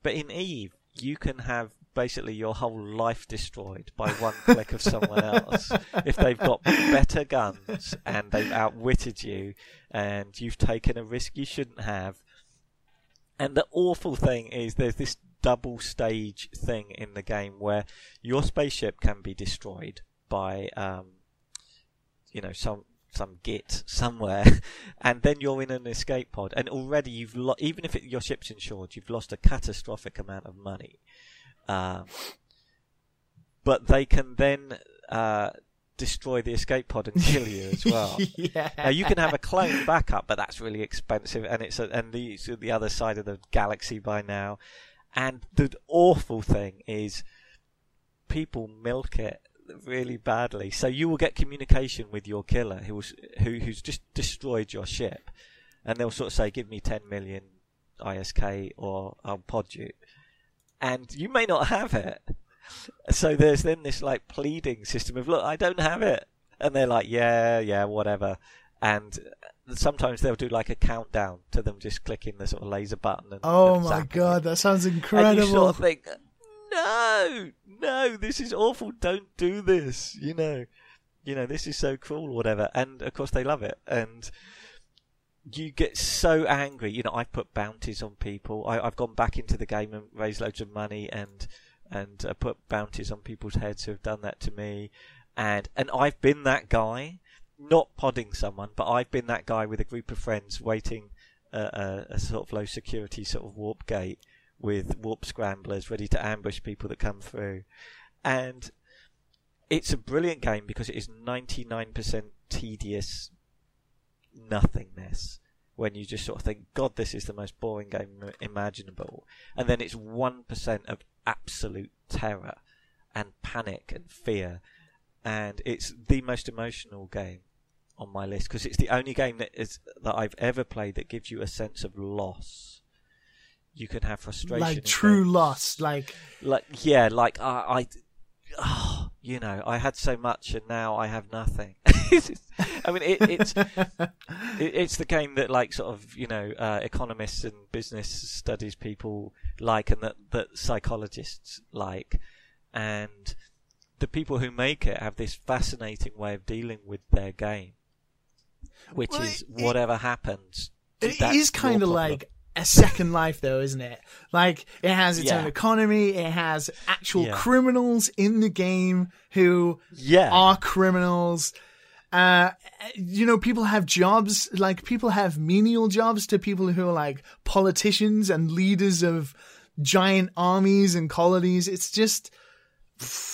But in Eve, you can have basically your whole life destroyed by one click of someone else if they've got better guns and they've outwitted you and you've taken a risk you shouldn't have. And the awful thing is there's this double stage thing in the game where your spaceship can be destroyed by um, you know some some git somewhere, and then you're in an escape pod, and already you've lo- even if it, your ship's insured, you've lost a catastrophic amount of money. Um, but they can then uh, destroy the escape pod and kill you as well. yeah. Now you can have a clone backup, but that's really expensive, and it's a, and the it's the other side of the galaxy by now. And the awful thing is, people milk it really badly. So you will get communication with your killer, who's who who's just destroyed your ship, and they'll sort of say, "Give me ten million ISK, or I'll pod you," and you may not have it. So there's then this like pleading system of, "Look, I don't have it," and they're like, "Yeah, yeah, whatever," and sometimes they'll do like a countdown to them just clicking the sort of laser button. And, Oh and my god, that sounds incredible! and you sort of think, no, no, this is awful. Don't do this. You know, you know, this is so cruel, or whatever. And of course, they love it. And you get so angry. You know, I put bounties on people. I, I've gone back into the game and raised loads of money and and uh, put bounties on people's heads who have done that to me. And and I've been that guy, not podding someone, but I've been that guy with a group of friends waiting uh, a, a sort of low security sort of warp gate with warp scramblers ready to ambush people that come through. And it's a brilliant game because it is 99% tedious nothingness when you just sort of think, God, this is the most boring game imaginable. And then it's 1% of absolute terror and panic and fear. And it's the most emotional game on my list because it's the only game that is that I've ever played that gives you a sense of loss. You can have frustration, like true loss. Like Like yeah, like I, I oh, you know, I had so much and now I have nothing. I mean, it, it's it, it's the game that like sort of you know uh, economists and business studies people like, and that that psychologists like, and the people who make it have this fascinating way of dealing with their game, which Well, is it- whatever happens. it is kind of like a second life though isn't it like it has its Yeah. own economy it has actual Yeah. criminals in the game who yeah, are criminals uh you know people have jobs like people have menial jobs to people who are like politicians and leaders of giant armies and colonies it's just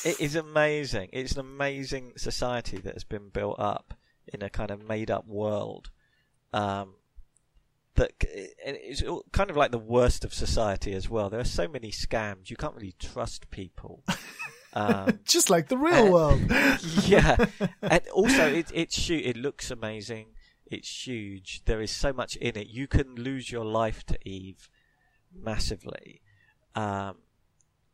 It is amazing. It's an amazing society that has been built up in a kind of made up world. Um, that it's kind of like the worst of society as well. There are so many scams. You can't really trust people. Um, just like the real Uh, world yeah, and also it it's shoot. It looks amazing. It's huge. There is so much in it. You can lose your life to Eve massively, um,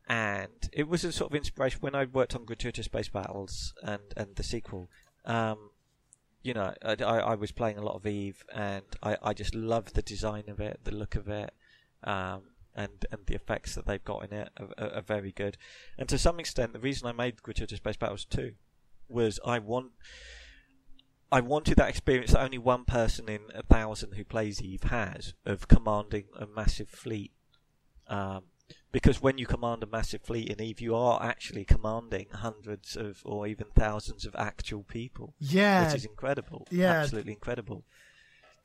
and it was a sort of inspiration when I worked on Gratuitous Space Battles and and the sequel. Um, you know, I, I, was playing a lot of Eve, and I, I just love the design of it, the look of it, um, and and the effects that they've got in it are, are, are, very good. And to some extent, the reason I made Gratuitous Space Battles 2 was I want. I wanted that experience that only one person in a thousand who plays Eve has of commanding a massive fleet um, because when you command a massive fleet in Eve, you are actually commanding hundreds of or even thousands of actual people. Yeah, which is incredible. Yeah, absolutely incredible.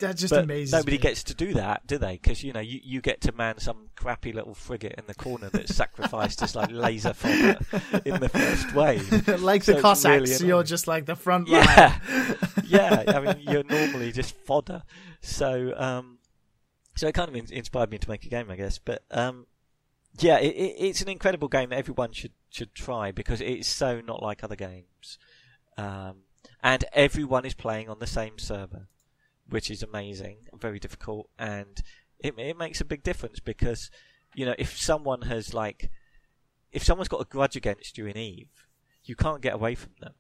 That just but amazes. Nobody me. gets to do that, do they? Because you know, you, you get to man some crappy little frigate in the corner that's sacrificed as like laser fodder in the first wave. like so the Cossacks, really you're just like the front line. Yeah, yeah. I mean, you're normally just fodder. So, um, so it kind of inspired me to make a game, I guess. But um, yeah, it, it, it's an incredible game that everyone should should try because it's so not like other games, um, and everyone is playing on the same server, which is amazing, very difficult, and it it makes a big difference because you know if someone has like if someone's got a grudge against you in Eve, you can't get away from them.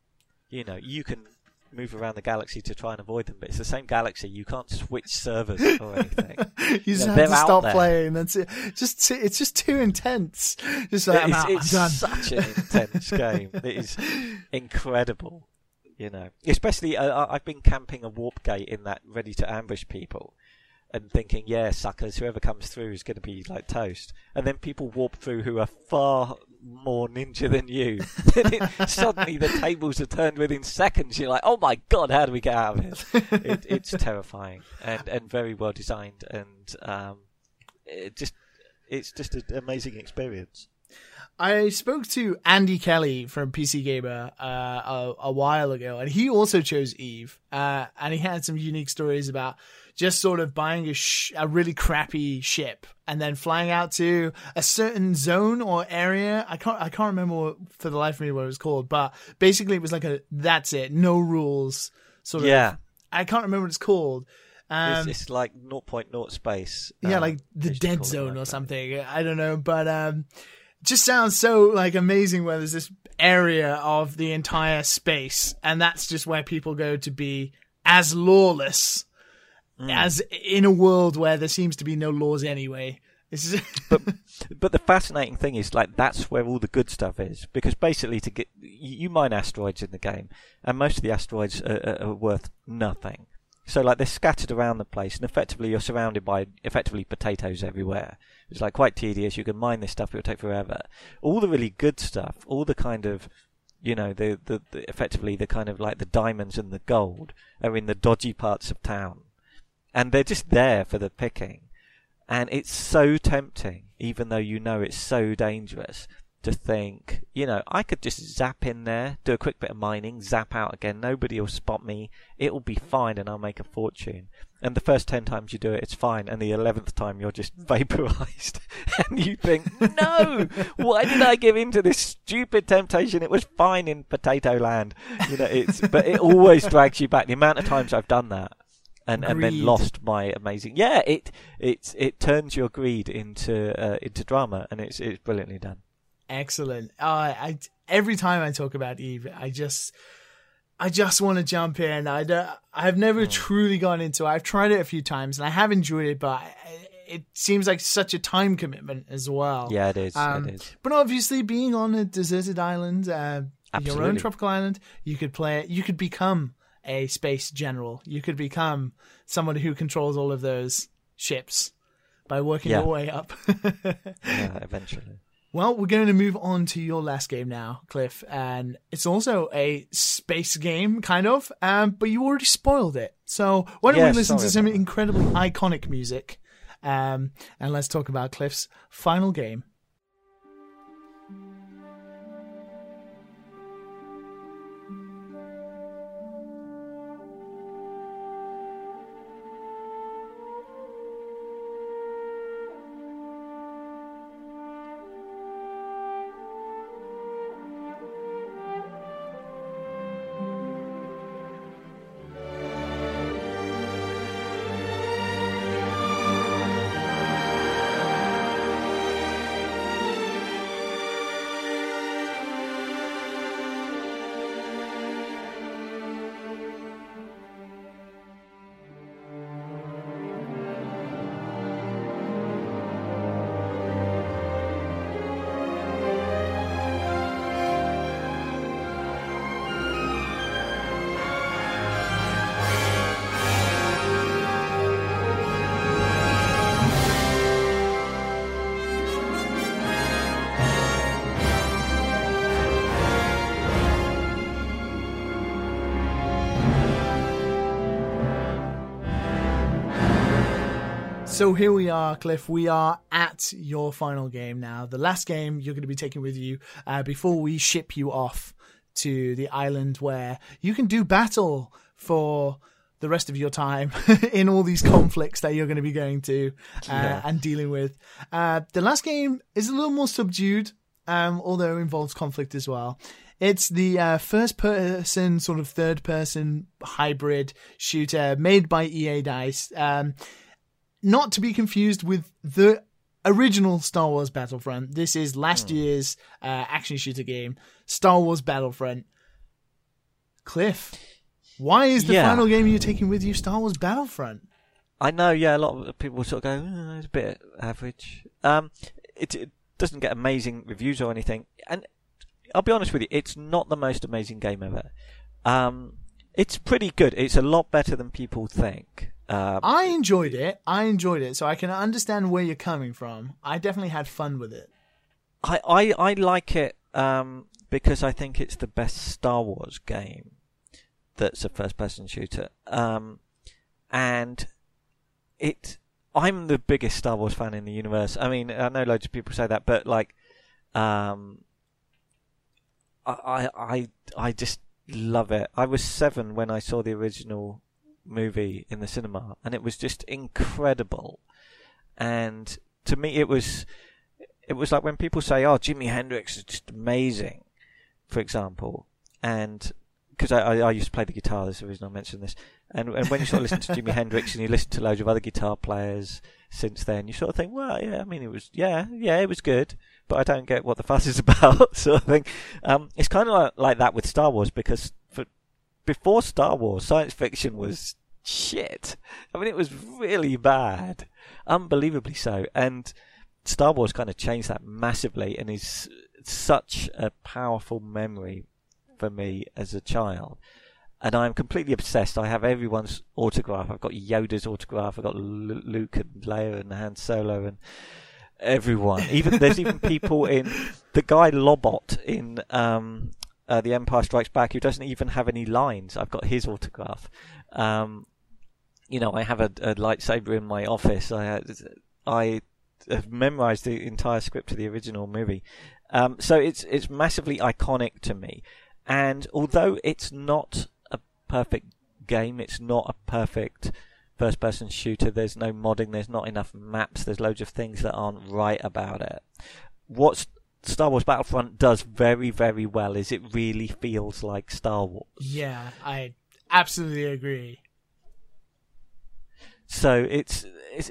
You know, you can move around the galaxy to try and avoid them. But it's the same galaxy. You can't switch servers or anything. you just have to stop playing. That's it. Just it's just too intense. Just like, it's, out, it's such an intense game. It is incredible. You know, especially uh, I've been camping a warp gate in that, ready to ambush people and thinking, yeah, suckers, whoever comes through is going to be like toast. And then people warp through who are far more ninja than you. suddenly the tables are turned within seconds. You're like, oh my god, how do we get out of here? It, it's terrifying and, and very well designed, and um, it just it's just an amazing experience. I spoke to Andy Kelly from PC Gamer uh, a, a, while ago, and he also chose Eve, uh, and he had some unique stories about just sort of buying a, sh- a really crappy ship and then flying out to a certain zone or area. I can't I can't remember what, for the life of me what it was called, but basically it was like a that's it, no rules sort yeah. of. I can't remember what it's called. Um, it's, it's, like 0.0 space. Yeah, um, like the dead zone or something. I don't know, but um, just sounds so like amazing where there's this area of the entire space, and that's just where people go to be as lawless mm. as in a world where there seems to be no laws anyway. but but the fascinating thing is like that's where all the good stuff is because basically to get you mine asteroids in the game and most of the asteroids are, are, are worth nothing. So like they're scattered around the place and effectively you're surrounded by effectively potatoes everywhere. It's like quite tedious. You can mine this stuff, it'll take forever. All the really good stuff, all the kind of you know the, the, the effectively the kind of like the diamonds and the gold are in the dodgy parts of town and they're just there for the picking. And it's so tempting, even though you know it's so dangerous, to think, you know, I could just zap in there, do a quick bit of mining, zap out again, nobody will spot me, it'll be fine, and I'll make a fortune. And the first 10 times you do it, it's fine, and the 11th time you're just vaporized. and you think, no, why did I give in to this stupid temptation? It was fine in potato land. You know, it's, but it always drags you back. The amount of times I've done that and, and then lost my amazing. Yeah, it it it turns your greed into uh, into drama, and it's it's brilliantly done. Excellent. Uh, I every time I talk about Eve, I just I just want to jump in. I don't, I've never mm. truly gone into. it. I've tried it a few times and I have enjoyed it, but it seems like such a time commitment as well. Yeah, it is. Um, it is. But obviously, being on a deserted island, uh, your own tropical island, you could play it. You could become a space general. You could become someone who controls all of those ships by working yeah. your way up. yeah, eventually. Well, we're going to move on to your last game now, Cliff, and it's also a space game, kind of, um, but you already spoiled it. So why don't yeah, we listen to some incredibly iconic music, um, and let's talk about Cliff's final game. So here we are, Cliff. We are at your final game now. The last game you're going to be taking with you uh, before we ship you off to the island where you can do battle for the rest of your time in all these conflicts that you're going to be going to uh, yeah. and dealing with. Uh, the last game is a little more subdued, um, although it involves conflict as well. It's the uh, first person, sort of third person hybrid shooter made by EA Dice. Um, not to be confused with the original Star Wars Battlefront. This is last mm. year's uh, action shooter game, Star Wars Battlefront. Cliff, why is the yeah. final game you're taking with you Star Wars Battlefront? I know, yeah, a lot of people sort of go, oh, it's a bit average. Um, it, it doesn't get amazing reviews or anything, and I'll be honest with you, it's not the most amazing game ever. Um, it's pretty good. It's a lot better than people think. Uh, I enjoyed it. I enjoyed it, so I can understand where you're coming from. I definitely had fun with it. I I, I like it um, because I think it's the best Star Wars game that's a first-person shooter, um, and it. I'm the biggest Star Wars fan in the universe. I mean, I know loads of people say that, but like, um, I I I just love it. I was seven when I saw the original movie in the cinema, and it was just incredible. And to me, it was it was like when people say, "Oh, Jimi Hendrix is just amazing," for example, and because I, I, I, used to play the guitar, that's the reason I mentioned this. And, and when you sort of listen to Jimi Hendrix and you listen to loads of other guitar players since then, you sort of think, well, yeah, I mean, it was, yeah, yeah, it was good, but I don't get what the fuss is about, sort of thing. Um, it's kind of like, like that with Star Wars because before Star Wars, science fiction was shit. I mean, it was really bad, unbelievably so. And Star Wars kind of changed that massively, and is such a powerful memory for me as a child. And I'm completely obsessed. I have everyone's autograph. I've got Yoda's autograph. I've got Luke and Leia and Han Solo and everyone. Even there's even people in the guy Lobot in um, uh, The Empire Strikes Back who doesn't even have any lines. I've got his autograph. Um, you know, I have a, a lightsaber in my office. I I have memorized the entire script of the original movie. Um, so it's it's massively iconic to me. And although it's not a perfect game, it's not a perfect first person shooter. There's no modding. There's not enough maps. There's loads of things that aren't right about it. What Star Wars Battlefront does very, very well is it really feels like Star Wars. Yeah, I absolutely agree. So it's it's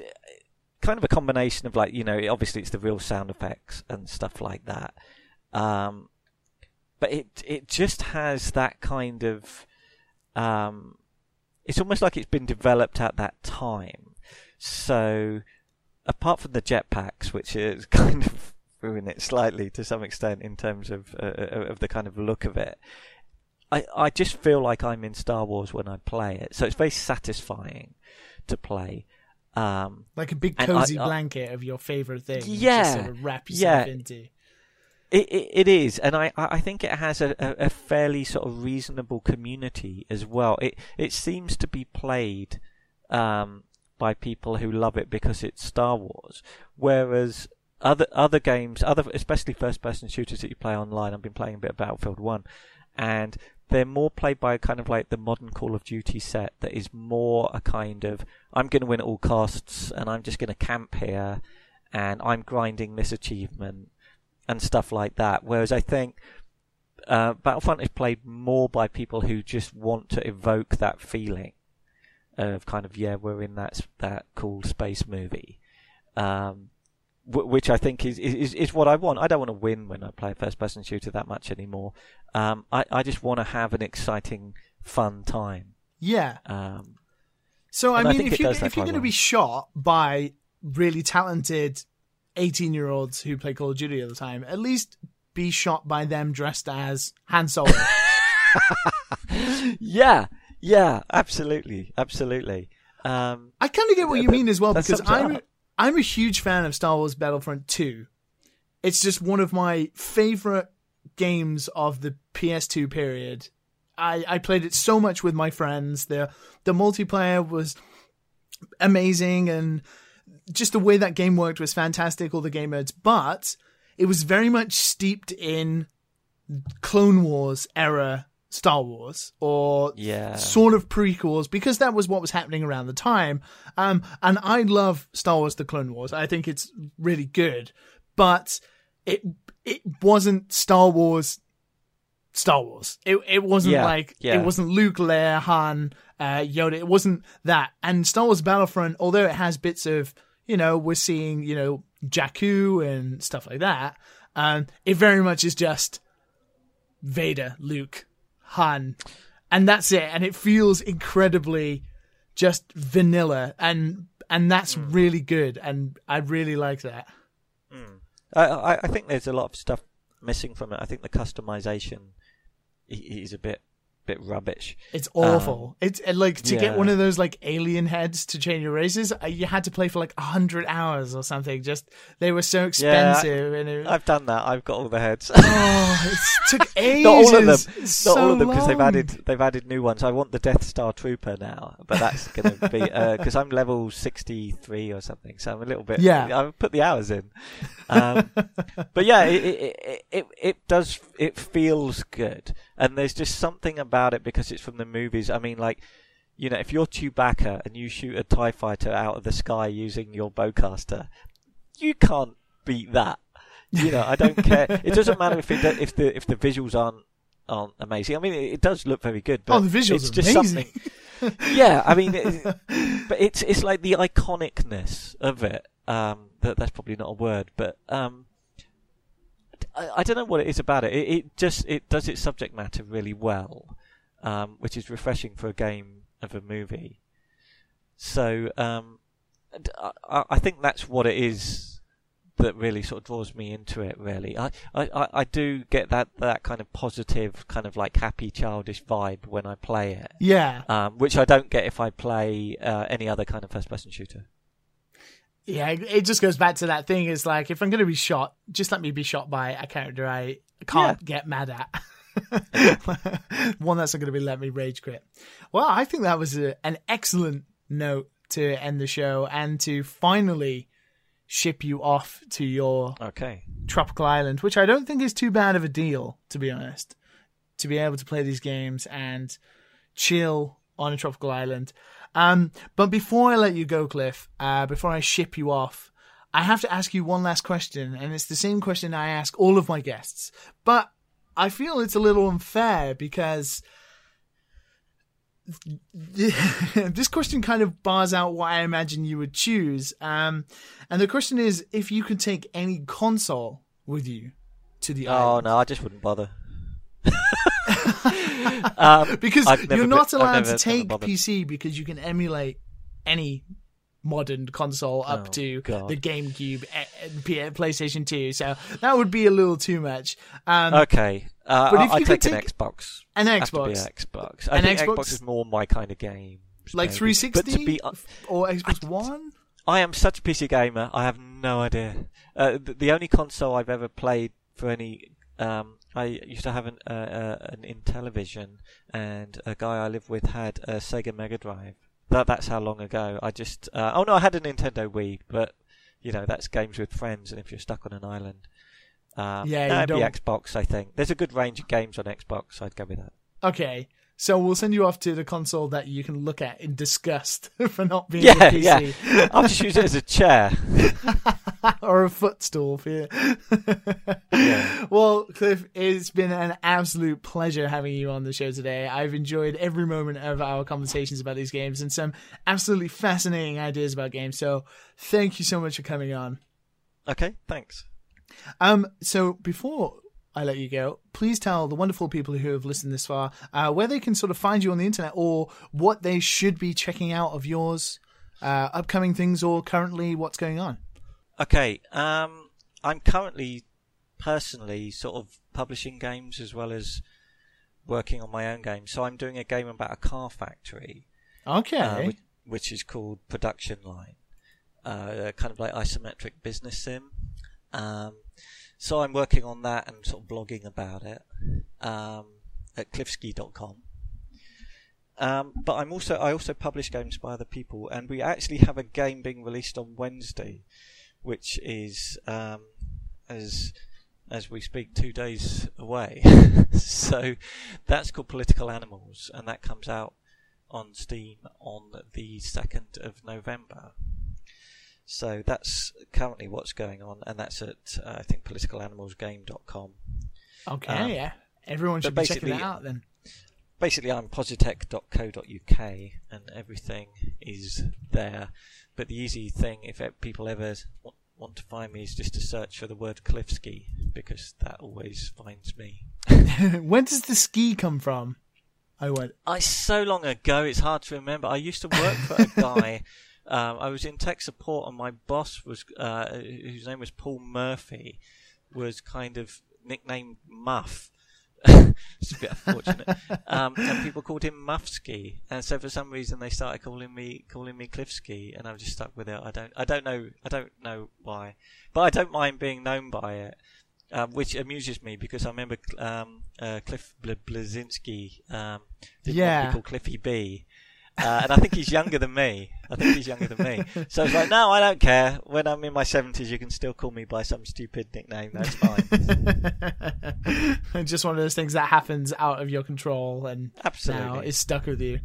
kind of a combination of like you know obviously it's the real sound effects and stuff like that, um, but it it just has that kind of um, it's almost like it's been developed at that time. So apart from the jetpacks, which is kind of ruin it slightly to some extent in terms of uh, uh, of the kind of look of it. I, I just feel like I'm in Star Wars when I play it, so it's very satisfying to play. Um, like a big cozy I, I, blanket of your favorite thing. Yeah, sort of wrap yourself yeah. into. It, it, it is, and I, I think it has a, a, a, fairly sort of reasonable community as well. It it seems to be played um, by people who love it because it's Star Wars, whereas other other games, other especially first person shooters that you play online. I've been playing a bit of Battlefield One, and they're more played by kind of like the modern Call of Duty set that is more a kind of I'm going to win at all costs and I'm just going to camp here and I'm grinding this achievement and stuff like that. Whereas I think uh, Battlefront is played more by people who just want to evoke that feeling of kind of yeah we're in that that cool space movie. Um, which I think is, is is what I want. I don't want to win when I play a first person shooter that much anymore. Um, I I just want to have an exciting, fun time. Yeah. Um, so I mean, I if you if you're going to be shot by really talented eighteen year olds who play Call of Duty all the time, at least be shot by them dressed as Han Solo. yeah, yeah, absolutely, absolutely. Um, I kind of get what you mean as well because I'm I'm a huge fan of Star Wars Battlefront 2. It's just one of my favorite games of the PS2 period. I, I played it so much with my friends. The the multiplayer was amazing and just the way that game worked was fantastic, all the game modes, but it was very much steeped in Clone Wars era Star Wars or Yeah. sort of prequels because that was what was happening around the time. Um, and I love Star Wars: The Clone Wars. I think it's really good, but it it wasn't Star Wars. Star Wars. It it wasn't Yeah, like yeah. it wasn't Luke, Leia, Han, uh, Yoda. It wasn't that. And Star Wars Battlefront, although it has bits of you know we're seeing you know Jakku and stuff like that, um, it very much is just Vader, Luke, Han, and that's it. And it feels incredibly just vanilla, and and that's Hmm. really good. And I really like that. I, I, I think there's a lot of stuff missing from it. I think the customization is a bit bit rubbish. It's awful. it's uh, like to get Um, one of those like alien heads to change your races. uh, You had to play for like a hundred hours or something. Just they were so Yeah, expensive, and it, I've done that. I've got all the heads. oh, it took ages. Not all of them. It's Not so all of them because they've added they've added new ones. I want the Death Star Trooper now, but that's going to be because I'm level sixty three or something, so I'm a little bit. Yeah. I've put the hours in, um, but yeah, it, it it it it does it feels good, and there's just something about it because it's from the movies. I mean, like. You know, if you're Chewbacca and you shoot a Tie Fighter out of the sky using your bowcaster, you can't beat that. You know, I don't care. It doesn't matter if it if the if the visuals aren't aren't amazing. I mean, it, it does look very good. But Oh, the visuals it's just amazing. something. Yeah, I mean, it, but it's it's like the iconicness of it. Um, that that's probably not a word, but um, I, I don't know what it is about it. It, it just it does its subject matter really well, um, which is refreshing for a game of a movie. So um, I, I think that's what it is that really sort of draws me into it. Really, I, I, I- do get that that kind of positive, kind of like happy childish vibe when I play it, Yeah, um, which I don't get if I play uh, any other kind of first-person shooter. Yeah. It just goes back to that thing. It's like if I'm going to be shot, just let me be shot by a character I can't get mad at. One that's not going to be let me rage quit. Well, I think that was a, an excellent note to end the show and to finally ship you off to your Okay. tropical island, which I don't think is too bad of a deal, to be honest. To be able to play these games and chill on a tropical island. Um, but before I let you go, Cliff, uh, before I ship you off, I have to ask you one last question, and it's the same question I ask all of my guests. But I feel it's a little unfair because this question kind of bars out what I imagine you would choose. Um, and the question is if you could take any console with you to the Oh island. no, I just wouldn't bother. um, Because I've you're not allowed to take. PC because you can emulate any modern console up Oh, to God. the GameCube, eh, eh, PlayStation 2. So that would be a little too much. Um, Okay, uh, But if I'd you could take an Xbox. an Have to be Xbox, an Xbox. I An think Xbox? Xbox is more my kind of game. like maybe. 360 But to be, or Xbox One? I am such a PC gamer. I have no idea. Uh, the, the only console I've ever played for any, um, I used to have an uh, uh, an Intellivision, and a guy I live with had a Sega Mega Drive. That that's how long ago. I just uh, oh no, I had a Nintendo Wii, but you know that's games with friends, and if you're stuck on an island, um, Yeah, it'd be Xbox. I think there's a good range of games on Xbox. So I'd go with that. Okay. So we'll send you off to the console that you can look at in disgust for not being Yeah, a PC. yeah. I'll just use it as a chair. or a footstool for you. Yeah. Well, Cliff, it's been an absolute pleasure having you on the show today. I've enjoyed every moment of our conversations about these games and some absolutely fascinating ideas about games. So thank you so much for coming on. Okay, thanks. Um, so before I let you go, please tell the wonderful people who have listened this far uh, where they can sort of find you on the internet or what they should be checking out of yours, uh, upcoming things, or currently what's going on. Okay, um, I'm currently personally sort of publishing games as well as working on my own game. So I'm doing a game about a car factory, Okay. uh, which, which is called Production Line, uh, kind of like isometric business sim. Um, so I'm working on that and sort of blogging about it um, at cliffski.com. Um, but I'm also I also publish games by other people, and we actually have a game being released on Wednesday, which is um, as as we speak two days away. so that's called Political Animals, and that comes out on Steam on the second of November. So that's currently what's going on, and that's at uh, I think politicalanimalsgame.com. Okay, um, yeah, everyone should be checking that out then. Basically, I'm positech.co.uk, and everything is there. But the easy thing, if people ever want to find me, is just to search for the word Cliffski because that always finds me. when does the ski come from? I went. I so long ago, it's hard to remember. I used to work for a guy. Um, I was in tech support, and my boss was, uh, whose name was Paul Murphy, was kind of nicknamed Muff. it's a bit unfortunate. um, and people called him Muffski, and so for some reason they started calling me calling me Cliffski, and I'm just stuck with it. I don't I don't know I don't know why, but I don't mind being known by it. Um, which amuses me because I remember um, uh, Cliff Bleszinski um, did yeah. called Cliffy B, uh, and I think he's younger than me. I think he's younger than me. So it's like, no, I don't care. When I'm in my seventies, you can still call me by some stupid nickname. That's fine. Just one of those things that happens out of your control and Absolutely. now is stuck with you.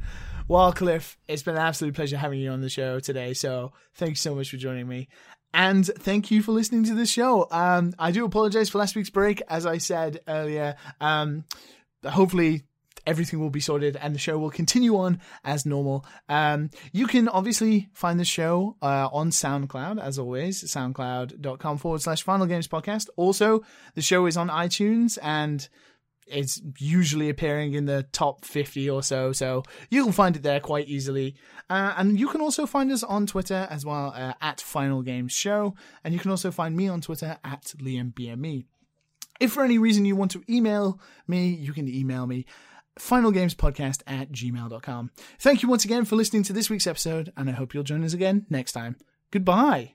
Well, Cliff, it's been an absolute pleasure having you on the show today. So thank you so much for joining me. And thank you for listening to the show. Um, I do apologize for last week's break. As I said earlier, um, hopefully everything will be sorted and the show will continue on as normal. Um, you can obviously find the show uh, on SoundCloud, as always, soundcloud.com forward slash final games podcast. Also, the show is on iTunes and it's usually appearing in the top 50 or so, so you can find it there quite easily. Uh, and you can also find us on Twitter as well, uh, at Final Games Show, and you can also find me on Twitter at LiamBME. If for any reason you want to email me, you can email me finalgamespodcast at gmail.com. Thank you once again for listening to this week's episode, and I hope you'll join us again next time. Goodbye.